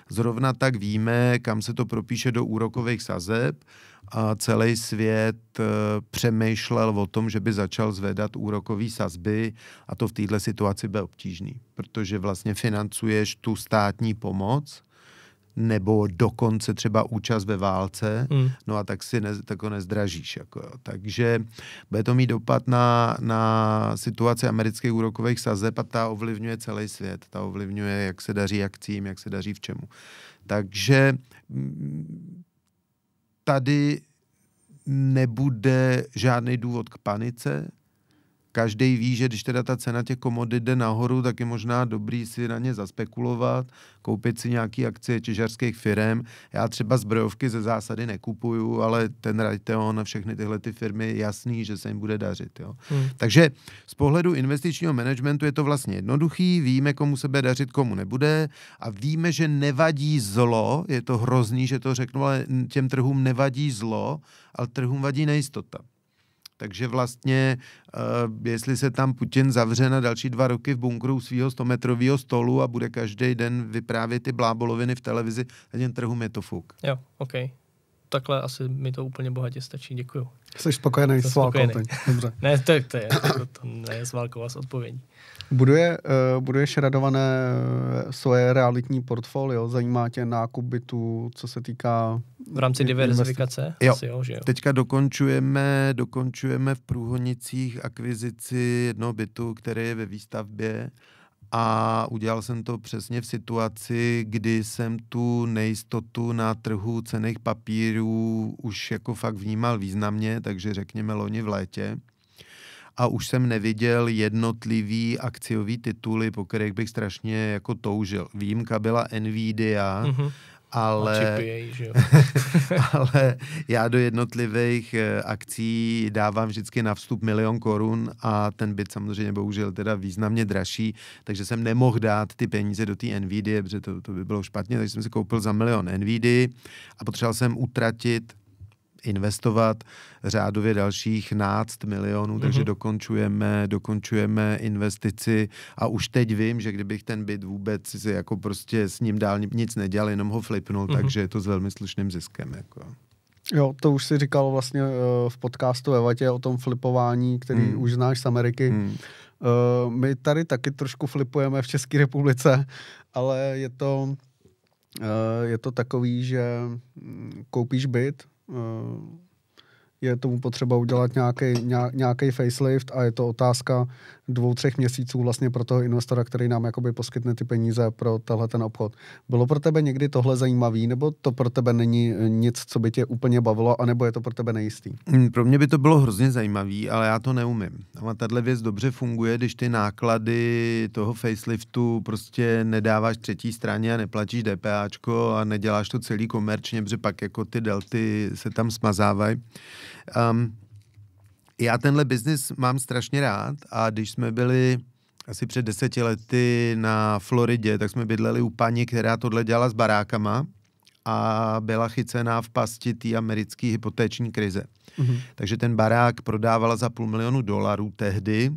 Zrovna tak víme, kam se to propíše do úrokových sazeb, a celý svět uh, přemýšlel o tom, že by začal zvedat úrokové sazby a to v této situaci bude obtížný, protože vlastně financuješ tu státní pomoc, nebo dokonce třeba účast ve válce, hmm. no a tak si ne, tak ho nezdražíš. Jako, jo. Takže bude to mít dopad na, na situaci amerických úrokových sazeb a ta ovlivňuje celý svět. Ta ovlivňuje, jak se daří akcím, jak se daří v čemu. Takže tady nebude žádný důvod k panice, každý ví, že když teda ta cena těch komodit jde nahoru, tak je možná dobrý si na ně zaspekulovat, koupit si nějaký akcie těžarských firm. Já třeba zbrojovky ze zásady nekupuju, ale ten Raytheon a všechny tyhle ty firmy jasný, že se jim bude dařit. Jo. Hmm. Takže z pohledu investičního managementu je to vlastně jednoduchý, víme, komu se bude dařit, komu nebude a víme, že nevadí zlo, je to hrozný, že to řeknu, ale těm trhům nevadí zlo, ale trhům vadí nejistota. Takže vlastně, uh, jestli se tam Putin zavře na další dva roky v bunkru svého 100-metrového stolu a bude každý den vyprávět ty bláboloviny v televizi, tak jen trhům je to fuk. Jo, OK. Takhle asi mi to úplně bohatě stačí, děkuju. Jsi spokojený s válkou teď, dobře. ne, to, to, je, to, to ne s válkou a s odpovědí. Buduje, uh, buduješ radované uh, svoje realitní portfolio? Zajímá tě nákup bytu, co se týká... V rámci diverzifikace? Jo. Asi jo, že jo. Teďka dokončujeme, dokončujeme v Průhonicích akvizici jednoho bytu, který je ve výstavbě a udělal jsem to přesně v situaci, kdy jsem tu nejistotu na trhu cených papírů už jako fakt vnímal významně, takže řekněme loni v létě a už jsem neviděl jednotlivý akciový tituly, po kterých bych strašně jako toužil. Výjimka byla Nvidia, mm-hmm. Ale, jej, že jo? ale já do jednotlivých eh, akcí dávám vždycky na vstup milion korun a ten byt samozřejmě bohužel teda významně dražší, takže jsem nemohl dát ty peníze do té Nvidia, protože to, to by bylo špatně, takže jsem si koupil za milion Nvidia a potřeboval jsem utratit investovat řádově dalších náct milionů, mm-hmm. takže dokončujeme, dokončujeme investici a už teď vím, že kdybych ten byt vůbec si jako prostě s ním dál nic nedělal, jenom ho flipnul, mm-hmm. takže je to s velmi slušným ziskem. Jako. Jo, to už si říkal vlastně uh, v podcastu Evatě o tom flipování, který mm. už znáš z Ameriky. Mm. Uh, my tady taky trošku flipujeme v České republice, ale je to, uh, je to takový, že mm, koupíš byt, je tomu potřeba udělat nějaký facelift a je to otázka dvou, třech měsíců vlastně pro toho investora, který nám jakoby poskytne ty peníze pro tenhle ten obchod. Bylo pro tebe někdy tohle zajímavý, nebo to pro tebe není nic, co by tě úplně bavilo, anebo je to pro tebe nejistý? Hmm, pro mě by to bylo hrozně zajímavý, ale já to neumím. A tahle věc dobře funguje, když ty náklady toho faceliftu prostě nedáváš třetí straně a neplatíš DPAčko a neděláš to celý komerčně, protože pak jako ty delty se tam smazávají. Um, já tenhle biznis mám strašně rád a když jsme byli asi před deseti lety na Floridě, tak jsme bydleli u paní, která tohle dělala s barákama a byla chycená v pasti té americké hypotéční krize. Mm-hmm. Takže ten barák prodávala za půl milionu dolarů tehdy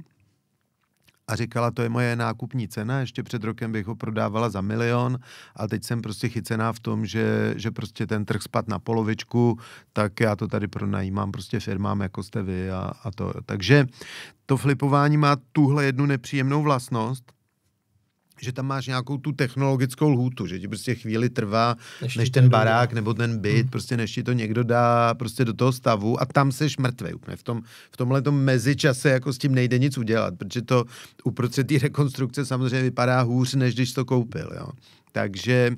a říkala, to je moje nákupní cena, ještě před rokem bych ho prodávala za milion a teď jsem prostě chycená v tom, že, že prostě ten trh spad na polovičku, tak já to tady pronajímám prostě firmám, jako jste vy a, a to. Takže to flipování má tuhle jednu nepříjemnou vlastnost, že tam máš nějakou tu technologickou lhůtu, že ti prostě chvíli trvá, Než než, ten barák nebo ten byt, prostě než ti to někdo dá prostě do toho stavu a tam seš mrtvej úplně. V, tom, v tomhle mezičase jako s tím nejde nic udělat, protože to uprostřed té rekonstrukce samozřejmě vypadá hůř, než když to koupil, jo. Takže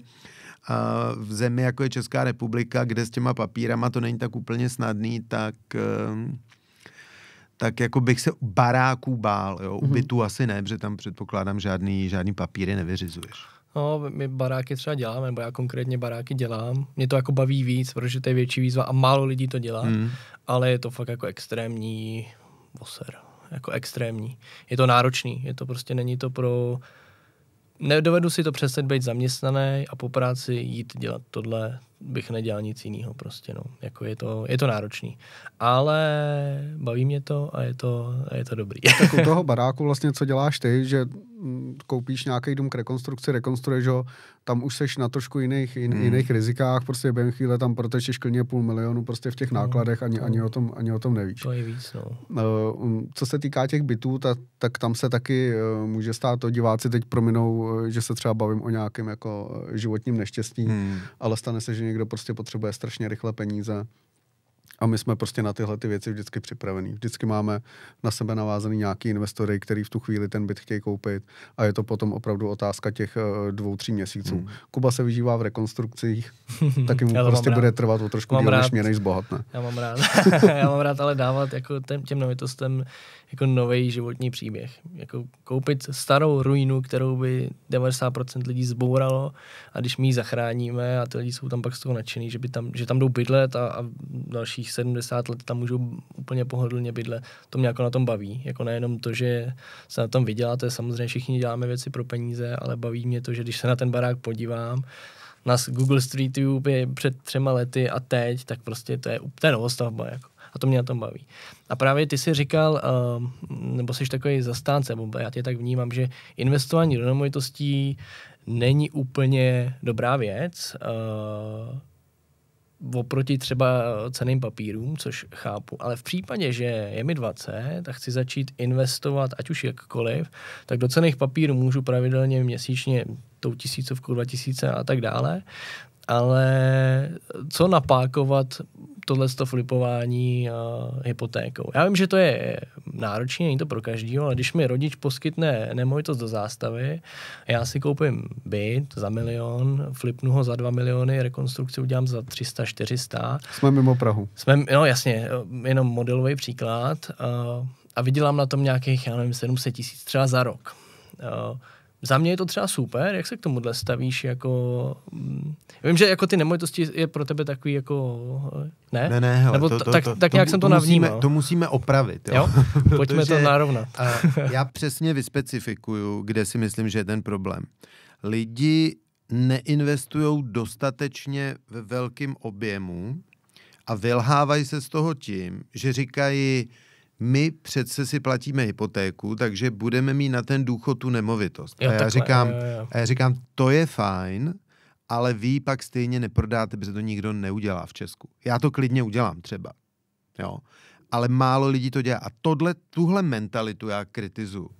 a v zemi, jako je Česká republika, kde s těma papírama to není tak úplně snadný, tak ehm, tak jako bych se baráků bál, jo. U bytu asi ne, protože tam předpokládám žádný, žádný papíry nevyřizuješ. No, my baráky třeba děláme, nebo já konkrétně baráky dělám. Mě to jako baví víc, protože to je větší výzva a málo lidí to dělá, Hmm. ale je to fakt jako extrémní voser. Jako extrémní. Je to náročný, je to prostě, není to pro... Nedovedu si to přestat být zaměstnaný a po práci jít dělat tohle, bych nedělal nic jiného prostě, no. Jako je to, je to náročný. Ale baví mě to a je to, a je to dobrý. Tak u toho baráku vlastně, co děláš ty, že mm, koupíš nějaký dům k rekonstrukci, rekonstruuješ ho, tam už seš na trošku jiných, jin, Hmm. jiných rizikách, prostě během chvíle tam protečeš klidně půl milionu prostě v těch No, nákladech, ani, no. ani, o, tom, ani o tom nevíš. to je víc, no. Uh, um, Co se týká těch bytů, tak, tak tam se taky uh, může stát to, diváci teď prominou, uh, že se třeba bavím o nějakém jako životním neštěstí, Hmm. ale stane se, že někdo prostě potřebuje strašně rychle peníze a my jsme prostě na tyhle ty věci vždycky připravení. Vždycky máme na sebe navázaný nějaký investory, který v tu chvíli ten byt chtějí koupit a je to potom opravdu otázka těch uh, dvou, tří měsíců. Hmm. Kuba se vyžívá v rekonstrukcích, taky mu prostě bude rád. trvat o trošku díl, než mě, než zbohatne. Já mám rád. já mám rád ale dávat jako těm, těm nemovitostem jako nový životní příběh. Jako koupit starou ruinu, kterou by 90% lidí zbouralo a když my ji zachráníme a ty lidi jsou tam pak z toho nadšený, že, by tam, že tam jdou bydlet a, a dalších 70 let tam můžou úplně pohodlně bydlet, to mě jako na tom baví. Jako nejenom to, že se na tom vyděláte, samozřejmě všichni děláme věci pro peníze, ale baví mě to, že když se na ten barák podívám, na Google Street View je před třema lety a teď, tak prostě to je, to je novostavba. Jako. A to mě na tom baví. A právě ty si říkal, uh, nebo jsi takový zastánce, nebo já tě tak vnímám, že investování do nemovitostí není úplně dobrá věc. Uh, oproti třeba ceným papírům, což chápu, ale v případě, že je mi 20 a chci začít investovat, ať už jakkoliv, tak do cených papírů můžu pravidelně měsíčně tou tisícovkou, dva tisíce a tak dále, ale co napákovat tohle flipování uh, hypotékou. Já vím, že to je náročné, není to pro každýho, ale když mi rodič poskytne nemovitost do zástavy, já si koupím byt za milion, flipnu ho za dva miliony, rekonstrukci udělám za 300-400. Jsme mimo Prahu. Jsme, no jasně, jenom modelový příklad uh, a vydělám na tom nějakých, já nevím, 700 tisíc třeba za rok. Uh, za mě je to třeba super, jak se k tomuhle stavíš, jako... mm, Vím, že jako ty nemovitosti je pro tebe takový jako... Ne? Ne, ne, hele, Nebo to, to, tak, to, tak nějak jsem to musíme, navnímal. To musíme opravit, jo. Jo? Pojďme to narovnat. A já přesně vyspecifikuju, kde si myslím, že je ten problém. Lidi neinvestují dostatečně ve velkém objemu a vylhávají se z toho tím, že říkají, my přece si platíme hypotéku, takže budeme mít na ten důchod tu nemovitost. Jo, a já takhle, říkám, jo, jo, a já říkám, to je fajn, ale vy pak stejně neprodáte, protože to nikdo neudělá v Česku. Já to klidně udělám třeba. Jo. Ale málo lidí to dělá. A tohle, tuhle mentalitu já kritizuju.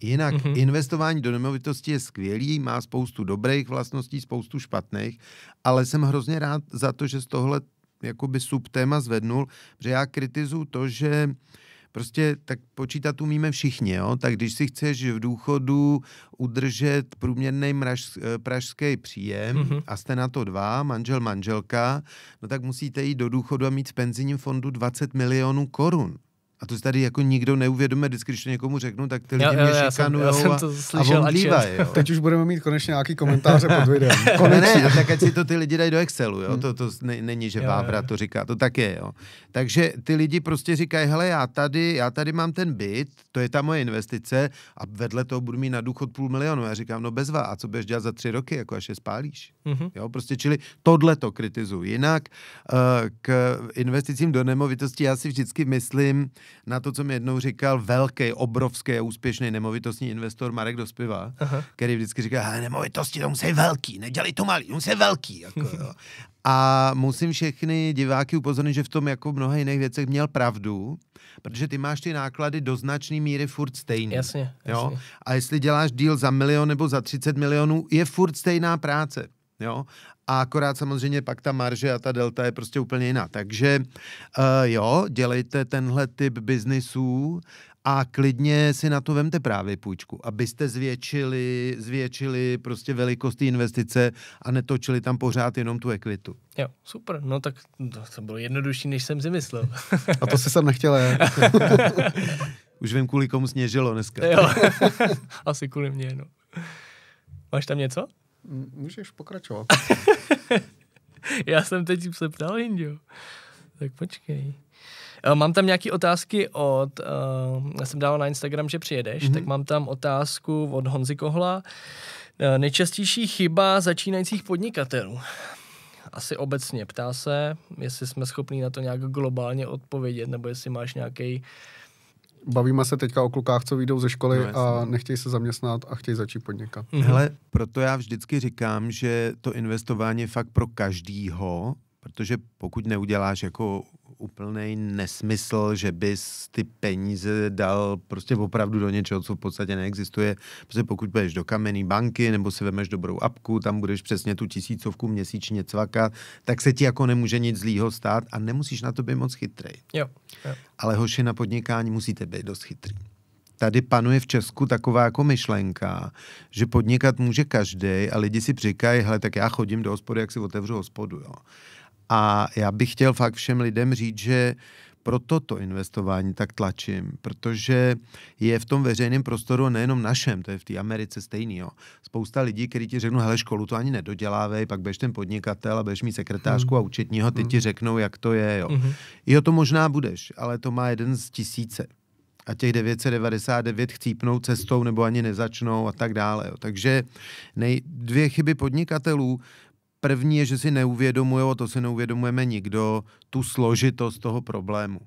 Jinak Mhm. mm-hmm. investování do nemovitosti je skvělý, má spoustu dobrých vlastností, spoustu špatných, ale jsem hrozně rád za to, že z tohle jakoby subtéma zvednul, že já kritizuju to, že prostě tak počítat umíme všichni, jo? tak když si chceš v důchodu udržet průměrný mraž, eh, pražský příjem Mhm. mm-hmm. a jste na to dva, manžel, manželka, no tak musíte jít do důchodu a mít v penzijním fondu 20 milionů korun. A to si tady jako nikdo neuvědomuje, vždycky, když to někomu řeknu, tak ty lidi Jo, jo, mě já jsem- já šikanujou jsem a, to a jo. Teď už budeme mít konečně nějaký komentáře pod videem. Ne, Konečně. ne, a tak ať si to ty lidi dají do Excelu, jo? To, to ne, není, že Vávra to říká, to tak je, jo. Takže ty lidi prostě říkají, hele, já tady, já tady mám ten byt, to je ta moje investice a vedle toho budu mít na důchod půl milionu. Já říkám, no bezva, a co budeš dělat za tři roky, jako až je spálíš? Mhm. Jo, prostě, čili tohle to kritizuji. Jinak uh, k investicím do nemovitosti já si vždycky myslím, na to, co mi jednou říkal velký, obrovský a úspěšný nemovitostní investor Marek Dospiva, Aha. který vždycky říká, hele, nemovitosti to musí velký, nedělej to malý, musí velký. Jako, jo. A musím všechny diváky upozornit, že v tom jako v mnoha jiných věcech měl pravdu, protože ty máš ty náklady do značné míry furt stejný. Jasně, jasně. Jo? A jestli děláš díl za milion nebo za 30 milionů, je furt stejná práce. Jo? A akorát samozřejmě pak ta marže a ta delta je prostě úplně jiná. Takže uh, jo, dělejte tenhle typ biznisů a klidně si na to vemte právě půjčku, abyste zvětšili, zvětšili prostě velikost investice a netočili tam pořád jenom tu ekvitu. Jo, super, no tak to bylo jednodušší, než jsem si myslel. a to si jsem nechtěl Už vím, kvůli komu sněžilo dneska. Jo, asi kvůli mě, no. Máš tam něco? Můžeš pokračovat. Já jsem teď se ptal, Indio. Tak počkej. Eh, mám tam nějaké otázky od, uh, já jsem dal na Instagram, že přijedeš, mm-hmm. tak mám tam otázku od Honzy Kohla. Uh, nejčastější chyba začínajících podnikatelů. Asi obecně ptá se, jestli jsme schopni na to nějak globálně odpovědět, nebo jestli máš nějaký bavíme se teďka o klukách, co vyjdou ze školy no, a nechtějí se zaměstnat a chtějí začít podnikat. Mm-hmm. Hele, proto já vždycky říkám, že to investování je fakt pro každýho, protože pokud neuděláš jako úplný nesmysl, že bys ty peníze dal prostě opravdu do něčeho, co v podstatě neexistuje. Protože pokud budeš do kamenné banky nebo si vemeš dobrou apku, tam budeš přesně tu tisícovku měsíčně cvakat, tak se ti jako nemůže nic zlýho stát a nemusíš na to být moc chytrý. Jo, jo. Ale hoši na podnikání musíte být dost chytrý tady panuje v Česku taková jako myšlenka, že podnikat může každý a lidi si říkají, hele, tak já chodím do hospody, jak si otevřu hospodu, jo. A já bych chtěl fakt všem lidem říct, že pro toto investování tak tlačím, protože je v tom veřejném prostoru nejenom našem, to je v té Americe stejný. Jo. Spousta lidí, kteří ti řeknou, hele, školu to ani nedodělávej, pak budeš ten podnikatel a budeš mít sekretářku hmm. a účetního, ty hmm. ti řeknou, jak to je. Jo. Hmm. jo, to možná budeš, ale to má jeden z tisíce. A těch 999 chcípnou cestou nebo ani nezačnou a tak dále. Jo. Takže nej, dvě chyby podnikatelů, První je, že si neuvědomuje, to si neuvědomujeme nikdo, tu složitost toho problému.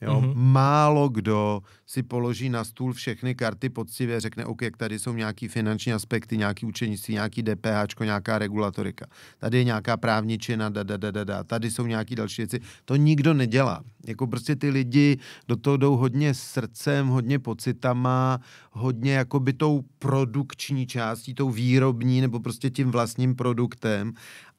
Jo? Mm-hmm. Málo kdo si položí na stůl všechny karty poctivě a řekne, OK, tady jsou nějaký finanční aspekty, nějaký učenictví, nějaký DPH, nějaká regulatorika. Tady je nějaká právničina, da, da, da, da, da. tady jsou nějaké další věci. To nikdo nedělá. Jako prostě ty lidi do toho jdou hodně srdcem, hodně pocitama, hodně jakoby tou produkční částí, tou výrobní nebo prostě tím vlastním produktem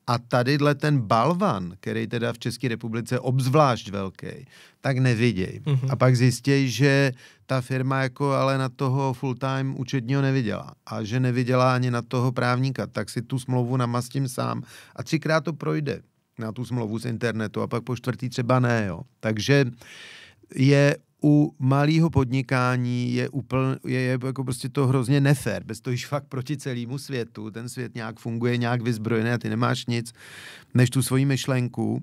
a tadyhle ten balvan, který teda v České republice je obzvlášť velký, tak neviděj. Mm-hmm. A pak zjistějí, že ta firma jako ale na toho full-time účetního neviděla. A že neviděla ani na toho právníka. Tak si tu smlouvu namastím sám. A třikrát to projde na tu smlouvu z internetu a pak po čtvrtý třeba ne. Jo. Takže je u malého podnikání je, úplně, je, je jako prostě to hrozně nefér. Bez toho fakt proti celému světu. Ten svět nějak funguje, nějak vyzbrojený a ty nemáš nic než tu svoji myšlenku.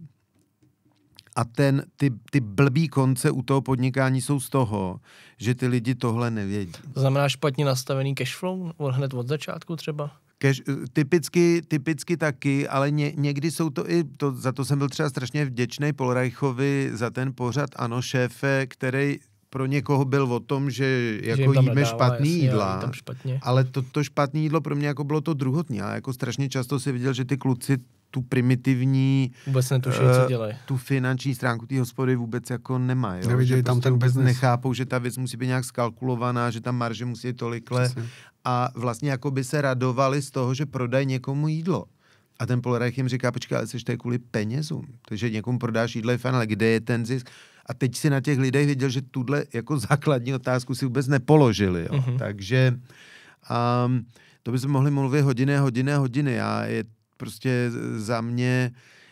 A ten, ty, ty blbý konce u toho podnikání jsou z toho, že ty lidi tohle nevědí. To znamená špatně nastavený cashflow hned od začátku třeba? Cash, typicky, typicky taky, ale ně, někdy jsou to i, to, za to jsem byl třeba strašně vděčný Polreichovi za ten pořad Ano šéfe, který pro někoho byl o tom, že jako že jíme nedává, špatný jasně, jídla, tam špatně. ale to, to špatný jídlo pro mě jako bylo to druhotní. A jako strašně často si viděl, že ty kluci tu primitivní vůbec netuší, uh, co eh, dělají. Tu finanční stránku té hospody vůbec jako nemají. Nevidějí tam prostě ten biznes. Nechápou, že ta věc musí být nějak skalkulovaná, že ta marže musí být tolikle. Přesně. A vlastně jako by se radovali z toho, že prodají někomu jídlo. A ten Polreich jim říká, počkej, ale jsi to je kvůli penězům. Takže někomu prodáš jídlo je fajn, ale kde je ten zisk? A teď si na těch lidech viděl, že tuhle jako základní otázku si vůbec nepoložili. Jo. Mm-hmm. Takže um, to bychom mohli mluvit hodiny, hodiny, hodiny. Já je prostě za mě,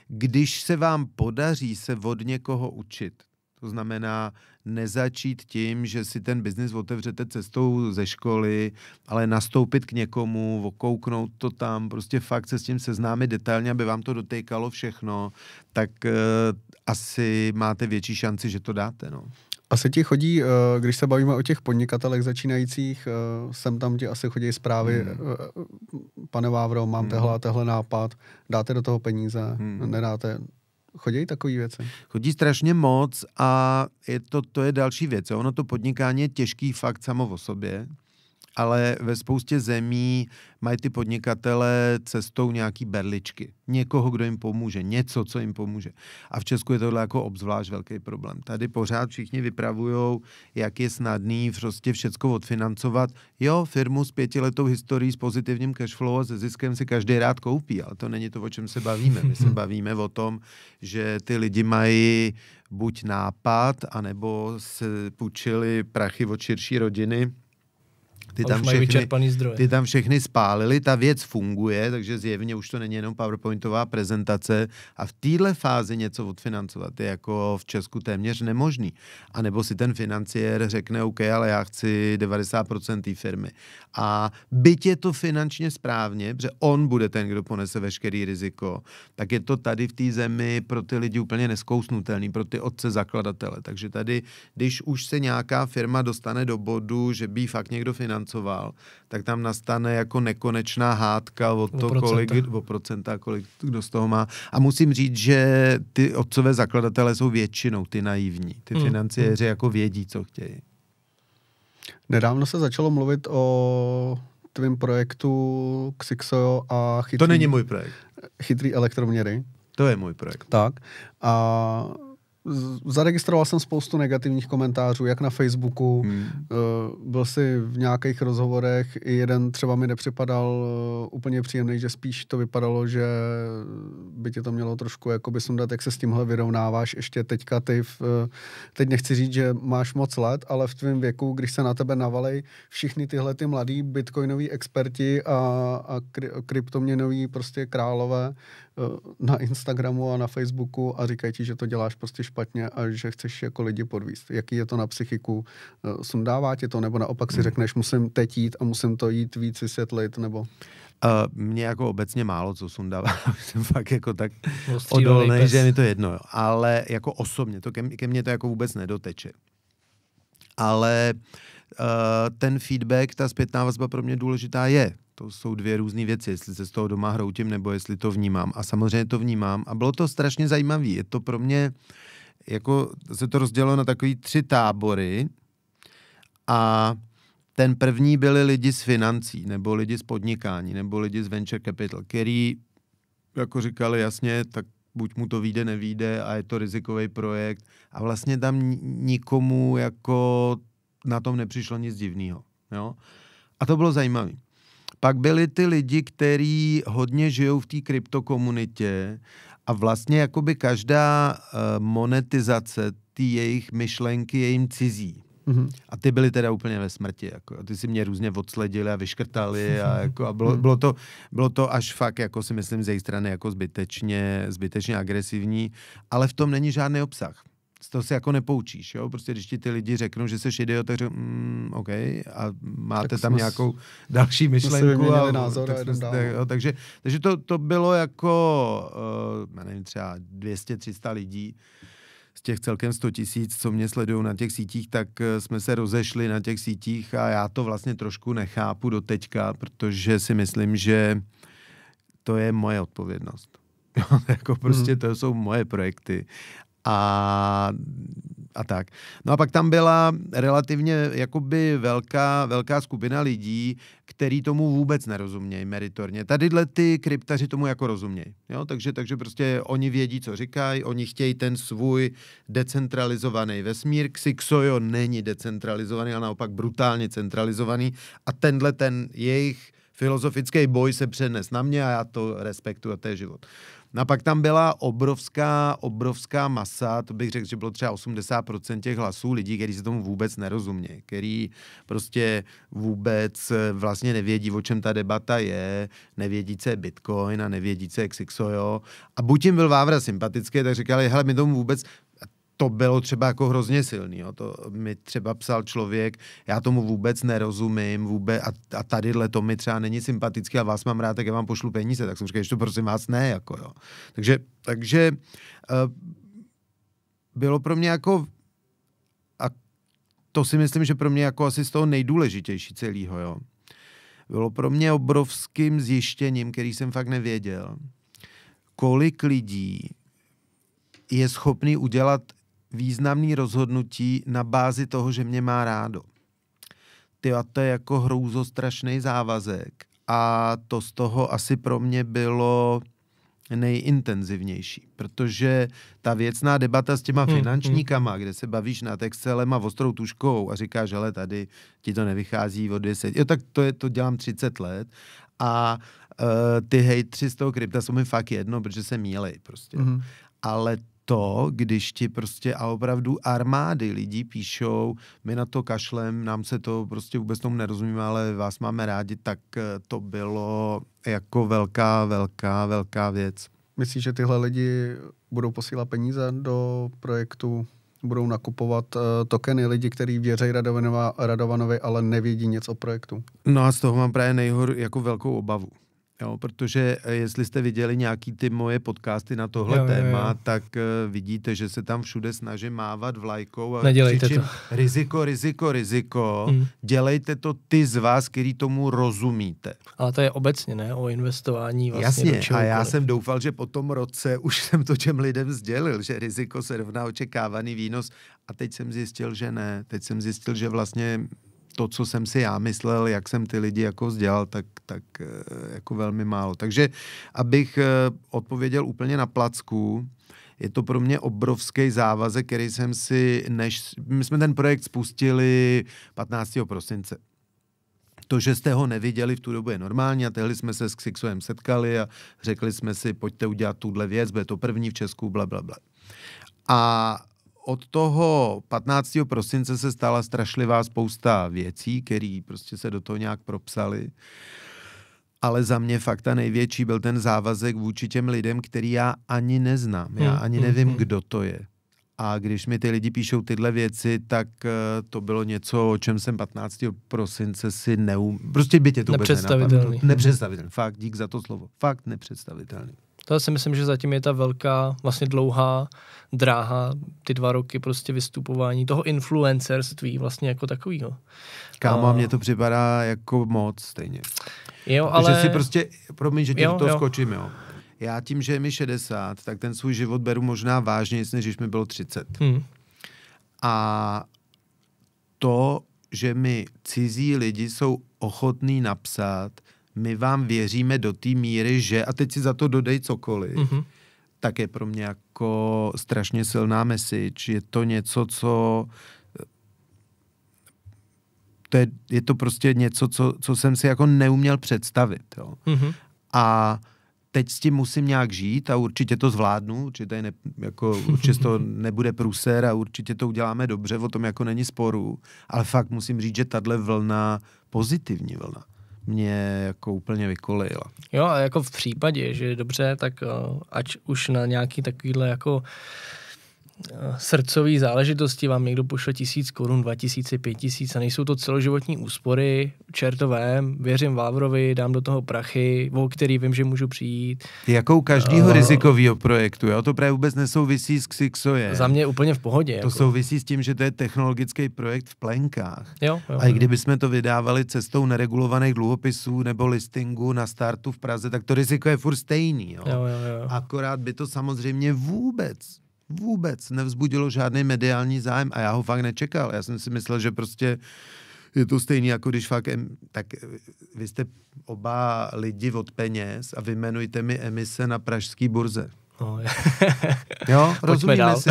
když se vám podaří se od někoho učit, to znamená nezačít tím, že si ten biznis otevřete cestou ze školy, ale nastoupit k někomu, okouknout to tam, prostě fakt se s tím seznámit detailně, aby vám to dotýkalo všechno, tak uh, asi máte větší šanci, že to dáte. No. Asi ti chodí, eh, když se bavíme o těch podnikatelech začínajících, eh, sem tam ti asi chodí zprávy, hmm. pane Vávro, mám hmm. tehle a tehle nápad, dáte do toho peníze, hmm. nedáte, Chodí takové věci? Chodí strašně moc a je to, to je další věc. Ono to podnikání je těžký fakt samo o sobě ale ve spoustě zemí mají ty podnikatele cestou nějaký berličky. Někoho, kdo jim pomůže, něco, co jim pomůže. A v Česku je tohle jako obzvlášť velký problém. Tady pořád všichni vypravují, jak je snadný prostě všecko odfinancovat. Jo, firmu s pětiletou historií s pozitivním cashflow a se ziskem si každý rád koupí, ale to není to, o čem se bavíme. My se bavíme o tom, že ty lidi mají buď nápad, anebo se půjčili prachy od širší rodiny, ty tam, všechny, zdroje. ty tam všechny spálili, ta věc funguje, takže zjevně už to není jenom PowerPointová prezentace a v téhle fázi něco odfinancovat je jako v Česku téměř nemožný. A nebo si ten financiér řekne, OK, ale já chci 90% té firmy. A byť je to finančně správně, protože on bude ten, kdo ponese veškerý riziko, tak je to tady v té zemi pro ty lidi úplně neskousnutelný, pro ty otce zakladatele. Takže tady, když už se nějaká firma dostane do bodu, že by fakt někdo financoval, financoval, tak tam nastane jako nekonečná hádka o to, o kolik, o procenta, kolik kdo z toho má. A musím říct, že ty otcové zakladatele jsou většinou ty naivní. Ty hmm. financiéři hmm. jako vědí, co chtějí. Nedávno se začalo mluvit o tvém projektu Xixo a chytrý... To není můj projekt. Chytrý elektroměry. To je můj projekt. Tak. A zaregistroval jsem spoustu negativních komentářů, jak na Facebooku, hmm. Eh, byl si v nějakých rozhovorech, i jeden třeba mi nepřipadal eh, úplně příjemný, že spíš to vypadalo, že by tě to mělo trošku jakoby sundat, jak se s tímhle vyrovnáváš ještě teďka. Ty, v, eh, teď nechci říct, že máš moc let, ale v tvém věku, když se na tebe navalej všichni tyhle ty mladí bitcoinoví experti a, a kry, kryptoměnoví prostě králové, na Instagramu a na Facebooku a říkají ti, že to děláš prostě špatně a že chceš jako lidi podvíst. Jaký je to na psychiku? Eh, sundává ti to, nebo naopak si hmm. řekneš, musím teď jít a musím to jít víc vysvětlit, nebo... Uh, mě jako obecně málo co sundává, jsem fakt jako tak odolný, že je mi to jedno, jo. ale jako osobně, to ke, ke mně to jako vůbec nedoteče. Ale uh, ten feedback, ta zpětná vazba pro mě důležitá je. To jsou dvě různé věci, jestli se z toho doma hroutím, nebo jestli to vnímám. A samozřejmě to vnímám. A bylo to strašně zajímavé. Je to pro mě, jako se to rozdělilo na takový tři tábory. A ten první byli lidi z financí, nebo lidi z podnikání, nebo lidi z venture capital, který jako říkali jasně, tak buď mu to vyjde, nevíde a je to rizikový projekt. A vlastně tam nikomu jako na tom nepřišlo nic divného. Jo? A to bylo zajímavé. Pak byli ty lidi, kteří hodně žijou v té kryptokomunitě a vlastně jakoby každá uh, monetizace ty jejich myšlenky je jim cizí. Mm-hmm. A ty byly teda úplně ve smrti. Jako. Ty si mě různě odsledili a vyškrtali a, jako, a bylo, mhm. bylo, to, bylo to až fakt, jako si myslím, z její strany jako zbytečně, zbytečně agresivní, ale v tom není žádný obsah z toho se jako nepoučíš, jo? Prostě když ti ty lidi řeknou, že jsi idiot, tak řeknou, mm, OK, a máte tak tam nějakou další myšlenku. A, názor tak a tak, jo, takže, takže to, to bylo jako, uh, já nevím, třeba 200-300 lidí, z těch celkem 100 tisíc, co mě sledují na těch sítích, tak eh, jsme se rozešli na těch sítích a já to vlastně trošku nechápu do teďka, protože si myslím, že to je moje odpovědnost. jako prostě hmm. to jsou moje projekty a, a tak. No a pak tam byla relativně jakoby velká, velká skupina lidí, který tomu vůbec nerozumějí meritorně. Tadyhle ty kryptaři tomu jako rozumějí. Jo? Takže, takže prostě oni vědí, co říkají, oni chtějí ten svůj decentralizovaný vesmír. Xixojo není decentralizovaný, ale naopak brutálně centralizovaný a tenhle ten jejich filozofický boj se přenes na mě a já to respektuji a to je život. No a pak tam byla obrovská, obrovská masa, to bych řekl, že bylo třeba 80% těch hlasů lidí, kteří se tomu vůbec nerozumějí, který prostě vůbec eh, vlastně nevědí, o čem ta debata je, nevědí, co je Bitcoin a nevědí, co je Xixojo. A buď jim byl Vávra sympatický, tak říkali, hele, my tomu vůbec, to bylo třeba jako hrozně silný. Jo. To mi třeba psal člověk, já tomu vůbec nerozumím vůbec, a, a tadyhle to mi třeba není sympatické a vás mám rád, tak já vám pošlu peníze. Tak jsem říkal, že to prosím vás ne. Jako, jo. Takže, takže uh, bylo pro mě jako a to si myslím, že pro mě jako asi z toho nejdůležitější celého, jo. Bylo pro mě obrovským zjištěním, který jsem fakt nevěděl, kolik lidí je schopný udělat významný rozhodnutí na bázi toho, že mě má rádo. Ty a to je jako hrouzostrašný závazek a to z toho asi pro mě bylo nejintenzivnější, protože ta věcná debata s těma Hmm, finančníkama, kde se bavíš nad Excelem a ostrou tuškou a říkáš, ale tady ti to nevychází o 10, jo tak to, je, to dělám 30 let a uh, ty hejtři z toho krypta jsou mi fakt jedno, protože se mílej prostě. Mhm. Ale to, když ti prostě a opravdu armády lidí píšou, my na to kašlem, nám se to prostě vůbec tomu nerozumíme, ale vás máme rádi, tak eh, to bylo jako velká, velká, velká věc. Myslíš, že tyhle lidi budou posílat peníze do projektu, budou nakupovat uh, tokeny lidi, kteří věří Radovanova, Radovanovi, ale nevědí nic o projektu? No a z toho mám právě nejhor jako velkou obavu. Jo, protože eh, jestli jste viděli nějaký ty moje podcasty na tohle Jo, jo, téma, jo. tak uh, vidíte, že se tam všude snažím mávat vlajkou a Nedělejte křičím, to. riziko, riziko, riziko, Hmm. dělejte to ty z vás, který tomu rozumíte. Ale to je obecně, ne? O investování vlastně Jasně, a já jsem doufal, že po tom roce už jsem to těm lidem sdělil, že riziko se rovná očekávaný výnos a teď jsem zjistil, že ne. Teď jsem zjistil, že vlastně to, co jsem si já myslel, jak jsem ty lidi jako vzdělal, tak, tak eh, jako velmi málo. Takže abych eh, odpověděl úplně na placku, je to pro mě obrovský závazek, který jsem si, než my jsme ten projekt spustili 15. prosince. To, že jste ho neviděli v tu dobu je normální a tehdy jsme se s Xixoem setkali a řekli jsme si, pojďte udělat tuhle věc, bude to první v Česku, bla, bla, bla. A od toho 15. prosince se stala strašlivá spousta věcí, které prostě se do toho nějak propsaly. Ale za mě fakt ta největší byl ten závazek vůči těm lidem, který já ani neznám. Já Hmm, ani hmm, nevím, hmm. kdo to je. A když mi ty lidi píšou tyhle věci, tak eh, to bylo něco, o čem jsem 15. prosince si neum... Prostě by tě to vůbec Nepředstavitelný. nenapadlo. Nepředstavitelný. Fakt, dík za to slovo. Fakt nepředstavitelný. To si myslím, že zatím je ta velká, vlastně dlouhá dráha, ty dva roky prostě vystupování toho influencerství vlastně jako takového. Kámo, a mně to připadá jako moc stejně. Jo, Ale... ale... Že si prostě, promiň, že ti do toho jo. skočím, jo. Já tím, že je mi 60, tak ten svůj život beru možná vážněji, než když mi bylo 30. Hm. A to, že mi cizí lidi jsou ochotní napsat, my vám věříme do té míry, že, a teď si za to dodej cokoliv, Mhm. tak je pro mě jako strašně silná message. Je to něco, co to je, je to prostě něco, co, co jsem si jako neuměl představit. Jo. Mhm. A teď s tím musím nějak žít a určitě to zvládnu, určitě, ne, jako, určitě to nebude průser a určitě to uděláme dobře, o tom jako není sporu, ale fakt musím říct, že tahle vlna, pozitivní vlna, mě jako úplně vykolejila. Jo, a jako v případě, že dobře, tak uh, ať už na nějaký takovýhle jako uh, srdcový záležitosti vám někdo pošle tisíc korun, dva tisíce, pět tisíc a nejsou to celoživotní úspory, čertové, věřím Vávrovi, dám do toho prachy, o který vím, že můžu přijít. Jako u každého Jo. rizikového projektu, jo? to právě vůbec nesouvisí s Xixoje. Za mě úplně v pohodě. To jako. souvisí s tím, že to je technologický projekt v plenkách. Jo, jo, A i kdyby jsme to vydávali cestou neregulovaných dluhopisů nebo listingu na startu v Praze, tak to riziko je furt stejný. Jo? Jo, jo, jo. Akorát by to samozřejmě vůbec, vůbec nevzbudilo žádný mediální zájem a já ho fakt nečekal. Já jsem si myslel, že prostě je to stejný, jako když fakt, em, tak eh, vy jste oba lidi od peněz a vyjmenujte mi emise na pražské burze. No, Jo, rozumíme dál. si.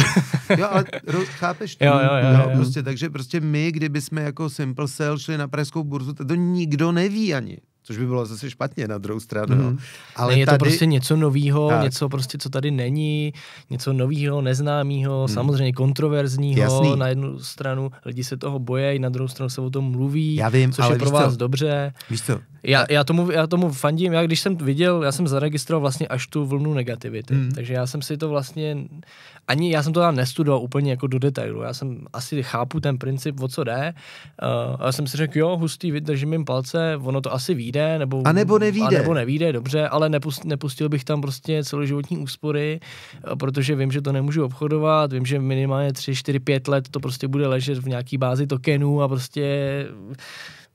Jo, ale ro, chápeš to? Jo, jo, jo, jo. Prostě, takže prostě my, kdyby jsme jako Simple Cell šli na pražskou burzu, to nikdo neví ani. Což by bylo zase špatně na druhou stranu. Mm. Ale ne, je tady, to prostě něco novýho, Tak. něco prostě, co tady není, něco novýho, neznámého, hmm. samozřejmě kontroverzního Jasný. na jednu stranu, lidi se toho bojejí, na druhou stranu se o tom mluví, Já vím, což ale je pro víš vás co? dobře. Víš co? Já, já, tomu, já tomu fandím, já když jsem viděl, já jsem zaregistroval vlastně až tu vlnu negativity, hmm. takže já jsem si to vlastně, ani já jsem to tam nestudoval úplně jako do detailu, já jsem asi chápu ten princip, o co jde, uh, a já jsem si řekl, jo, hustý, vydržím jim palce, ono to asi vyjde, nebo, A nebo nevyjde. A nebo nevíde, dobře, ale nepust, nepustil bych tam prostě celoživotní úspory, eh, protože vím, že to nemůžu obchodovat, vím, že minimálně 3, 4, 5 let to prostě bude ležet v nějaký bázi tokenů a prostě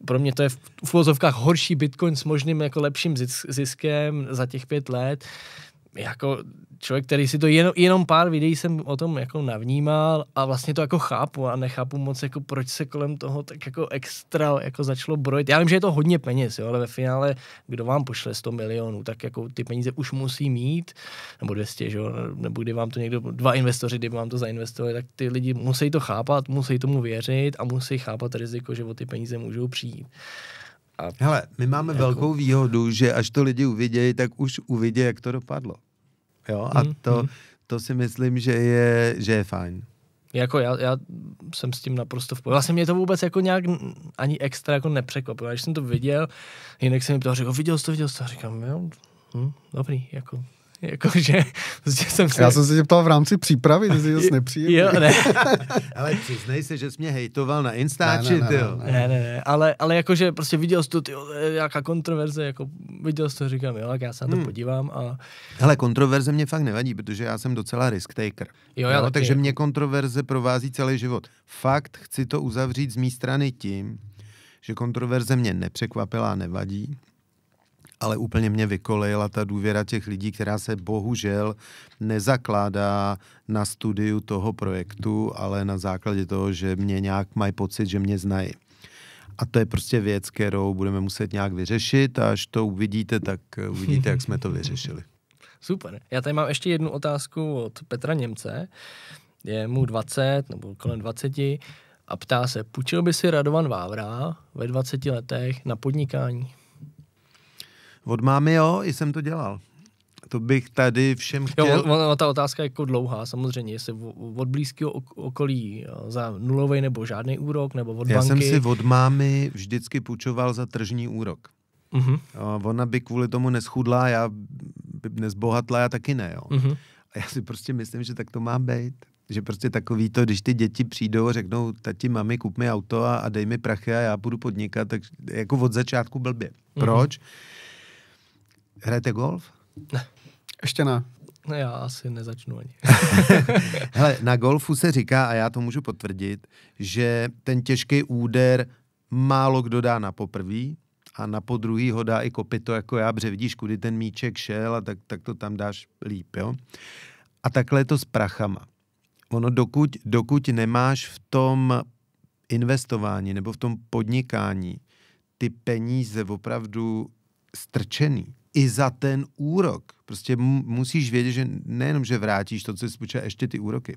pro mě to je v uvozovkách horší Bitcoin s možným jako lepším zis- ziskem za těch pět let. jako člověk, který si to jenom, jenom pár videí jsem o tom jako navnímal a vlastně to jako chápu a nechápu moc jako proč se kolem toho tak jako extra jako začalo brojit. Já vím, že je to hodně peněz, jo, ale ve finále kdo vám pošle 100 milionů, tak jako ty peníze už musí mít, nebo 200, že jo, nebo kdy vám to někdo, dva investoři, kdyby vám to zainvestovali, tak ty lidi musí to chápat, musí tomu věřit a musí chápat riziko, že o ty peníze můžou přijít. A Hele, my máme jako... velkou výhodu, že až to lidi uvidějí, tak už uvidí, jak to dopadlo. Jo? A mm, to, mm. to si myslím, že je, že je fajn. Jako já, já jsem s tím naprosto v pohodě. Vlastně mě to vůbec jako nějak ani extra jako nepřekvapilo. Když jsem to viděl, jinak jsem mi to řekl, viděl jsi to, viděl jsi to. A říkám, jo, hm, dobrý, jako Jakože, prostě jsem se... Já jsem se tě ptal v rámci přípravy, ty jsi dost nepříjemný. Jo, ne. ale přiznej se, že jsi mě hejtoval na Instači, ne, ne, ne, ne, ne, ne, ne, ale, ale jakože prostě viděl jsi to, ty, jaká kontroverze, jako viděl jsi to, říkám, jo, tak já se na to hmm. podívám a... Hele, kontroverze mě fakt nevadí, protože já jsem docela risk taker. Jo, já jo, takže mě kontroverze provází celý život. Fakt chci to uzavřít z mé strany tím, že kontroverze mě nepřekvapila a nevadí ale úplně mě vykolejila ta důvěra těch lidí, která se bohužel nezakládá na studiu toho projektu, ale na základě toho, že mě nějak mají pocit, že mě znají. A to je prostě věc, kterou budeme muset nějak vyřešit a až to uvidíte, tak uvidíte, jak jsme to vyřešili. Super. Já tady mám ještě jednu otázku od Petra Němce. Je mu 20 nebo kolem 20 a ptá se, půjčil by si Radovan Vávra ve 20 letech na podnikání? Od mámy jo, i jsem to dělal. To bych tady všem chtěl... Jo, ona, ta otázka je jako dlouhá, samozřejmě, jestli od blízkého okolí za nulový nebo žádný úrok, nebo od Já banky. jsem si od mámy vždycky půjčoval za tržní úrok. Uh-huh. Ona by kvůli tomu neschudla, já by nezbohatla, já taky ne, jo. Uh-huh. A já si prostě myslím, že tak to má být. Že prostě takový to, když ty děti přijdou a řeknou, tati, mami, kup mi auto a, a dej mi prachy a já budu podnikat, tak jako od začátku blbě. Uh-huh. Proč? Hrajete golf? Ne. Ještě ne. No já asi nezačnu ani. Hele, na golfu se říká, a já to můžu potvrdit, že ten těžký úder málo kdo dá na poprvý a na podruhý ho dá i kopito jako já, protože vidíš, kudy ten míček šel a tak, tak to tam dáš líp, jo. A takhle je to s prachama. Ono dokud, dokud nemáš v tom investování nebo v tom podnikání ty peníze opravdu strčený, i za ten úrok. Prostě musíš vědět, že nejenom, že vrátíš to, co jsi počal, ještě ty úroky,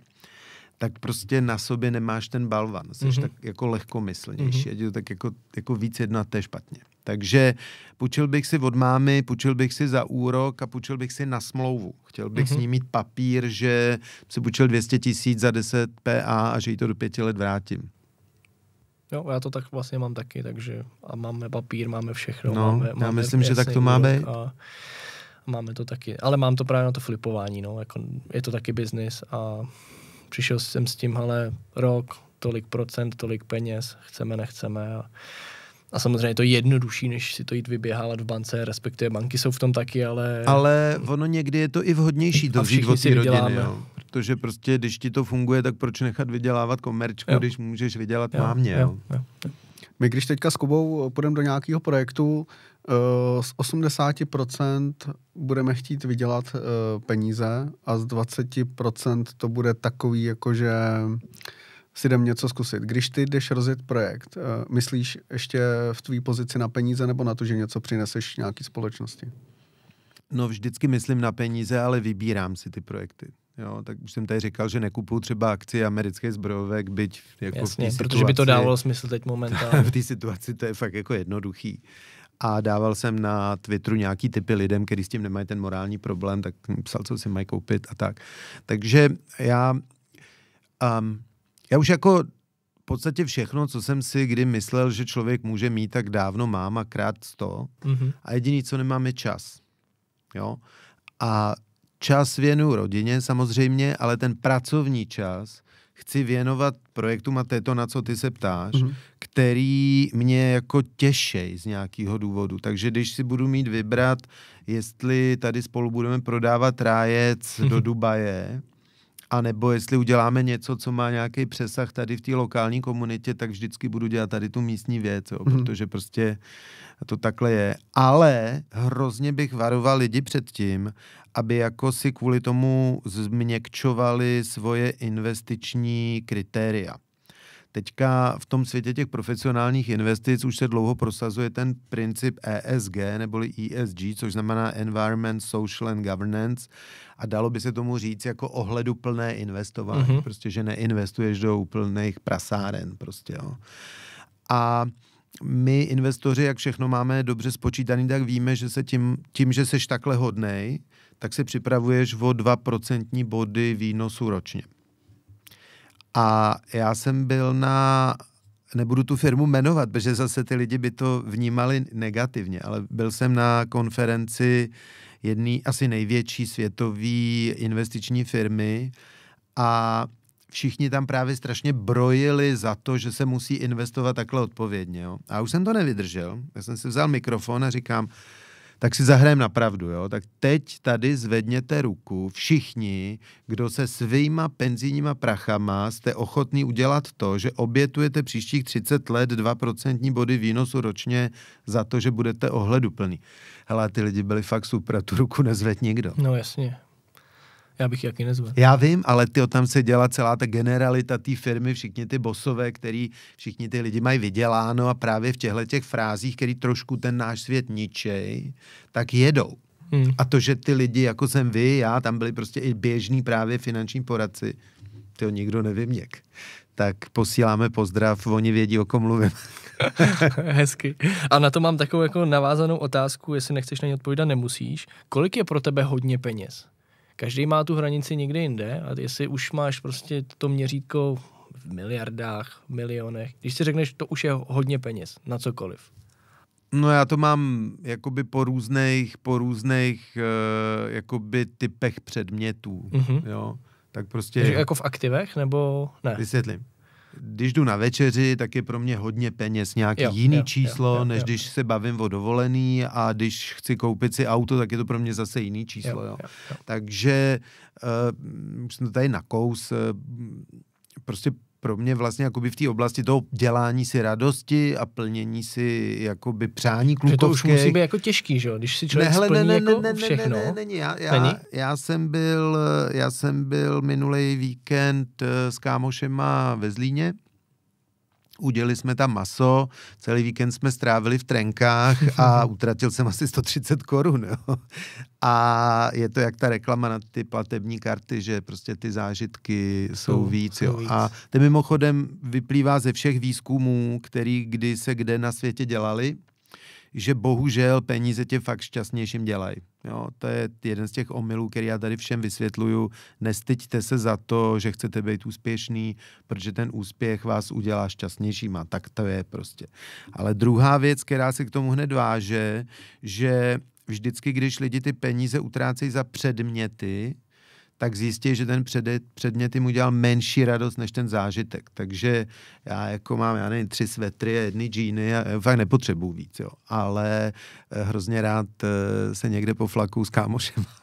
tak prostě na sobě nemáš ten balvan. Jsi mm-hmm. tak jako lehkomyslnější. Mm-hmm. to tak jako, jako víc jednat, to je špatně. Takže půjčil bych si od mámy, půjčil bych si za úrok a půjčil bych si na smlouvu. Chtěl bych mm-hmm. s ní mít papír, že si půjčil 200 tisíc za 10 PA a že jí to do pěti let vrátím. Jo, já to tak vlastně mám taky, takže a máme papír, máme všechno. No, máme, já máme myslím, že tak to má být. A máme to taky, ale mám to právě na to flipování, no, jako je to taky biznis a přišel jsem s tím, ale rok, tolik procent, tolik peněz, chceme, nechceme a a samozřejmě je to jednodušší, než si to jít vyběhávat v bance, respektive banky jsou v tom taky, ale... Ale ono někdy je to i vhodnější to vzít od té rodiny, jo. Protože prostě, když ti to funguje, tak proč nechat vydělávat komerčku, jo. když můžeš vydělat jo, mámě, jo. jo. jo. My když teďka s Kubou půjdeme do nějakého projektu, uh, z 80% budeme chtít vydělat uh, peníze a z 20% to bude takový, jakože si jdem něco zkusit. Když ty jdeš rozjet projekt, uh, myslíš ještě v tvý pozici na peníze nebo na to, že něco přineseš nějaký společnosti? No vždycky myslím na peníze, ale vybírám si ty projekty. Jo, tak už jsem tady říkal, že nekupuju třeba akci americké zbrojovek, byť jako Jasně, v protože situaci, by to dávalo smysl teď momentálně. v té situaci to je fakt jako jednoduchý. A dával jsem na Twitteru nějaký typy lidem, kteří s tím nemají ten morální problém, tak psal, co si mají koupit a tak. Takže já, um, já už jako v podstatě všechno, co jsem si kdy myslel, že člověk může mít, tak dávno mám a krát sto. Mm-hmm. A jediný, co nemám, je čas. Jo? A čas věnuju rodině samozřejmě, ale ten pracovní čas chci věnovat projektům a této, na co ty se ptáš, mm-hmm. který mě jako těšej z nějakého důvodu. Takže když si budu mít vybrat, jestli tady spolu budeme prodávat rájec mm-hmm. do Dubaje, a nebo jestli uděláme něco, co má nějaký přesah tady v té lokální komunitě, tak vždycky budu dělat tady tu místní věc, jo, Mhm. protože prostě to takhle je. Ale hrozně bych varoval lidi před tím, aby jako si kvůli tomu změkčovali svoje investiční kritéria. Teďka v tom světě těch profesionálních investic už se dlouho prosazuje ten princip ESG neboli ESG, což znamená Environment, Social and Governance a dalo by se tomu říct jako ohleduplné investování, Mhm. mm-hmm. prostě, že neinvestuješ do úplných prasáren prostě, jo. A my investoři, jak všechno máme dobře spočítaný, tak víme, že se tím, tím že seš takhle hodnej, tak se připravuješ o 2% body výnosu ročně. A já jsem byl na, nebudu tu firmu jmenovat, protože zase ty lidi by to vnímali negativně, ale byl jsem na konferenci jedné asi největší světové investiční firmy a všichni tam právě strašně brojili za to, že se musí investovat takhle odpovědně. Jo? A už jsem to nevydržel. Já jsem si vzal mikrofon a říkám, tak si zahrajem na pravdu, jo? Tak teď tady zvedněte ruku všichni, kdo se svýma penzijníma prachama jste ochotní udělat to, že obětujete příštích 30 let 2% body výnosu ročně za to, že budete ohleduplný. Hele, ty lidi byli fakt super, tu ruku nezved nikdo. No jasně. Já bych jaký nezvedl. Já vím, ale ty tam se dělá celá ta generalita té firmy, všichni ty bosové, který všichni ty lidi mají vyděláno a právě v těchto těch frázích, který trošku ten náš svět ničej, tak jedou. Hmm. A to, že ty lidi, jako jsem vy, já, tam byli prostě i běžní právě finanční poradci, to nikdo nevyměk. Tak posíláme pozdrav, oni vědí, o kom mluvím. Hezky. A na to mám takovou jako navázanou otázku, jestli nechceš na ně odpovídat, nemusíš. Kolik je pro tebe hodně peněz? Každý má tu hranici někde jinde a jestli už máš prostě to měřítko v miliardách, milionech, když si řekneš, to už je hodně peněz na cokoliv. No já to mám jakoby po různých, po různých uh, jakoby typech předmětů, Mhm. jo. Tak prostě... Takže jako v aktivech, nebo ne? Vysvětlím. Když jdu na večeři, tak je pro mě hodně peněz nějaký Jo, jiný jo, číslo, jo, jo, jo, než jo. když se bavím o dovolený a když chci koupit si auto, tak je to pro mě zase jiný číslo. Jo, jo. jo, jo. Takže uh, už jsem to tady nakous, uh, prostě pro mě vlastně jakoby v té oblasti toho dělání si radosti a plnění si jakoby přání Že to už musí být jako těžký, že jo? Když si člověk ne, hele, splní ne, ne, jako ne, ne, všechno. Ne, ne, není. Já, já, Není? já jsem byl, já jsem byl minulý víkend eh, s kámošema ve Zlíně. Udělali jsme tam maso, celý víkend jsme strávili v trenkách a utratil jsem asi 130 korun. Jo. A je to jak ta reklama na ty platební karty, že prostě ty zážitky jsou, Jsou- víc. jsou jo. víc. A to mimochodem vyplývá ze všech výzkumů, který kdy se kde na světě dělali, že bohužel peníze tě fakt šťastnějším dělají. Jo, to je jeden z těch omylů, který já tady všem vysvětluju. Nestyďte se za to, že chcete být úspěšný, protože ten úspěch vás udělá šťastnějšíma. Tak to je prostě. Ale druhá věc, která se k tomu hned váže, že vždycky, když lidi ty peníze utrácejí za předměty, tak zjistí, že ten předet, předmět jim udělal menší radost než ten zážitek. Takže já jako mám, já nevím, tři svetry a jedny džíny a já fakt nepotřebuju víc, jo. Ale eh, hrozně rád eh, se někde poflaku s kámošem.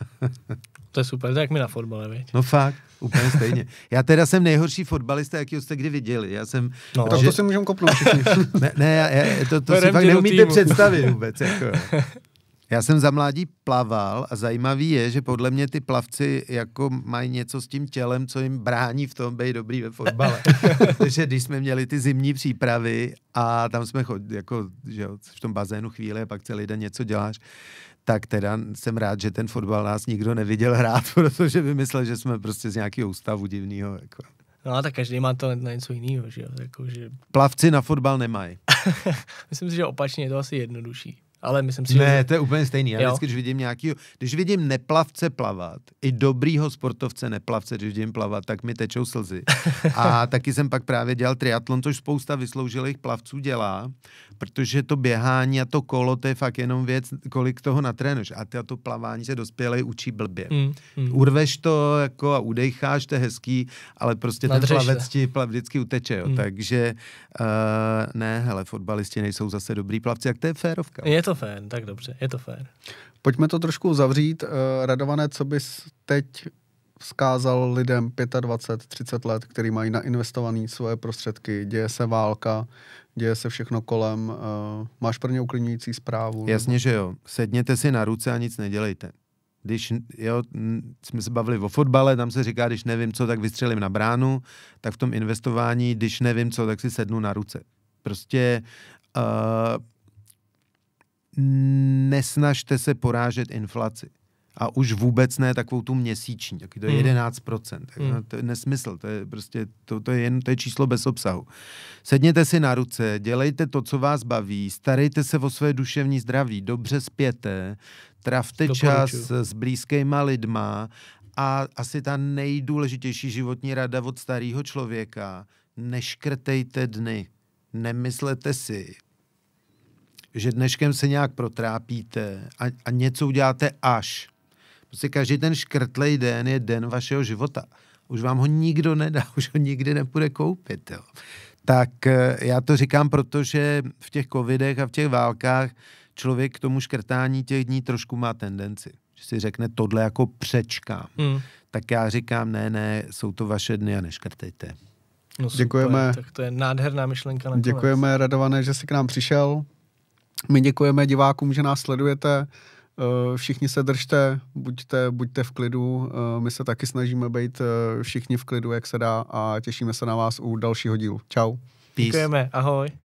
To je super, to je jak mi na fotbale, viď? No fakt, úplně stejně. Já teda jsem nejhorší fotbalista, jakýho jste kdy viděli. Já jsem... No, Tak to si můžeme kopnout. Ne, ne já, já, to, to si fakt neumíte týmu. představit vůbec. Jako. Já jsem za mládí plaval a zajímavý je, že podle mě ty plavci jako mají něco s tím tělem, co jim brání v tom být dobrý ve fotbale. Takže když jsme měli ty zimní přípravy a tam jsme chodili, jako, že v tom bazénu chvíli a pak celý den něco děláš, tak teda jsem rád, že ten fotbal nás nikdo neviděl hrát, protože vymyslel, že jsme prostě z nějakého ústavu divného. Jako. No a tak každý má to na něco jiného, že jo? Jako, že... Plavci na fotbal nemají. Myslím si, že opačně je to asi jednodušší. Ale myslím si, Ne, že... to je úplně stejný. Já Jo. vždycky, když vidím nějaký, když vidím neplavce plavat, i dobrýho sportovce neplavce, když vidím plavat, tak mi tečou slzy. A taky jsem pak právě dělal triatlon, což spousta vysloužilých plavců dělá, protože to běhání a to kolo, to je fakt jenom věc, kolik toho natrénuješ. A ty a to plavání se dospělej učí blbě. Mm, mm. Urveš to jako a udejcháš, to je hezký, ale prostě ten Nadřeš plavec se. ti plav, vždycky uteče. Jo. Hmm. Takže uh, ne, hele, fotbalisti nejsou zase dobrý plavci, jak to je férovka. Je to fér, tak dobře, je to fér. Pojďme to trošku zavřít. Uh, Radované, co bys teď vzkázal lidem 25, 30 let, který mají nainvestované svoje prostředky, děje se válka, děje se všechno kolem. Uh, máš pro ně uklidňující zprávu? Jasně, že jo. Sedněte si na ruce a nic nedělejte. Když jo, jsme se bavili o fotbale, tam se říká, když nevím co, tak vystřelím na bránu, tak v tom investování, když nevím co, tak si sednu na ruce. Prostě uh, nesnažte se porážet inflaci. A už vůbec ne takovou tu měsíční, taky to je hmm. 11%. Hmm. No, to je nesmysl, to je prostě, to, to, je jen, to je číslo bez obsahu. Sedněte si na ruce, dělejte to, co vás baví, starejte se o své duševní zdraví, dobře spěte, travte Doporučuji. čas s blízkýma lidma a asi ta nejdůležitější životní rada od starého člověka, neškrtejte dny. Nemyslete si, že dneškem se nějak protrápíte a, a něco uděláte až. Prostě každý ten škrtlej den je den vašeho života. Už vám ho nikdo nedá, už ho nikdy nepůjde koupit. Jo. Tak eh, já to říkám, protože v těch covidech a v těch válkách člověk k tomu škrtání těch dní trošku má tendenci. Že si řekne tohle jako přečkám. Hmm. Tak já říkám, ne, ne, jsou to vaše dny a neškrtejte. No super, děkujeme. Tak to je nádherná myšlenka. Nakonec. Děkujeme, Radované, že jsi k nám přišel. My děkujeme divákům, že nás sledujete. Eh, všichni se držte, buďte, buďte v klidu. Eh, my se taky snažíme být eh, všichni v klidu, jak se dá a těšíme se na vás u dalšího dílu. Čau. Peace. Děkujeme, ahoj.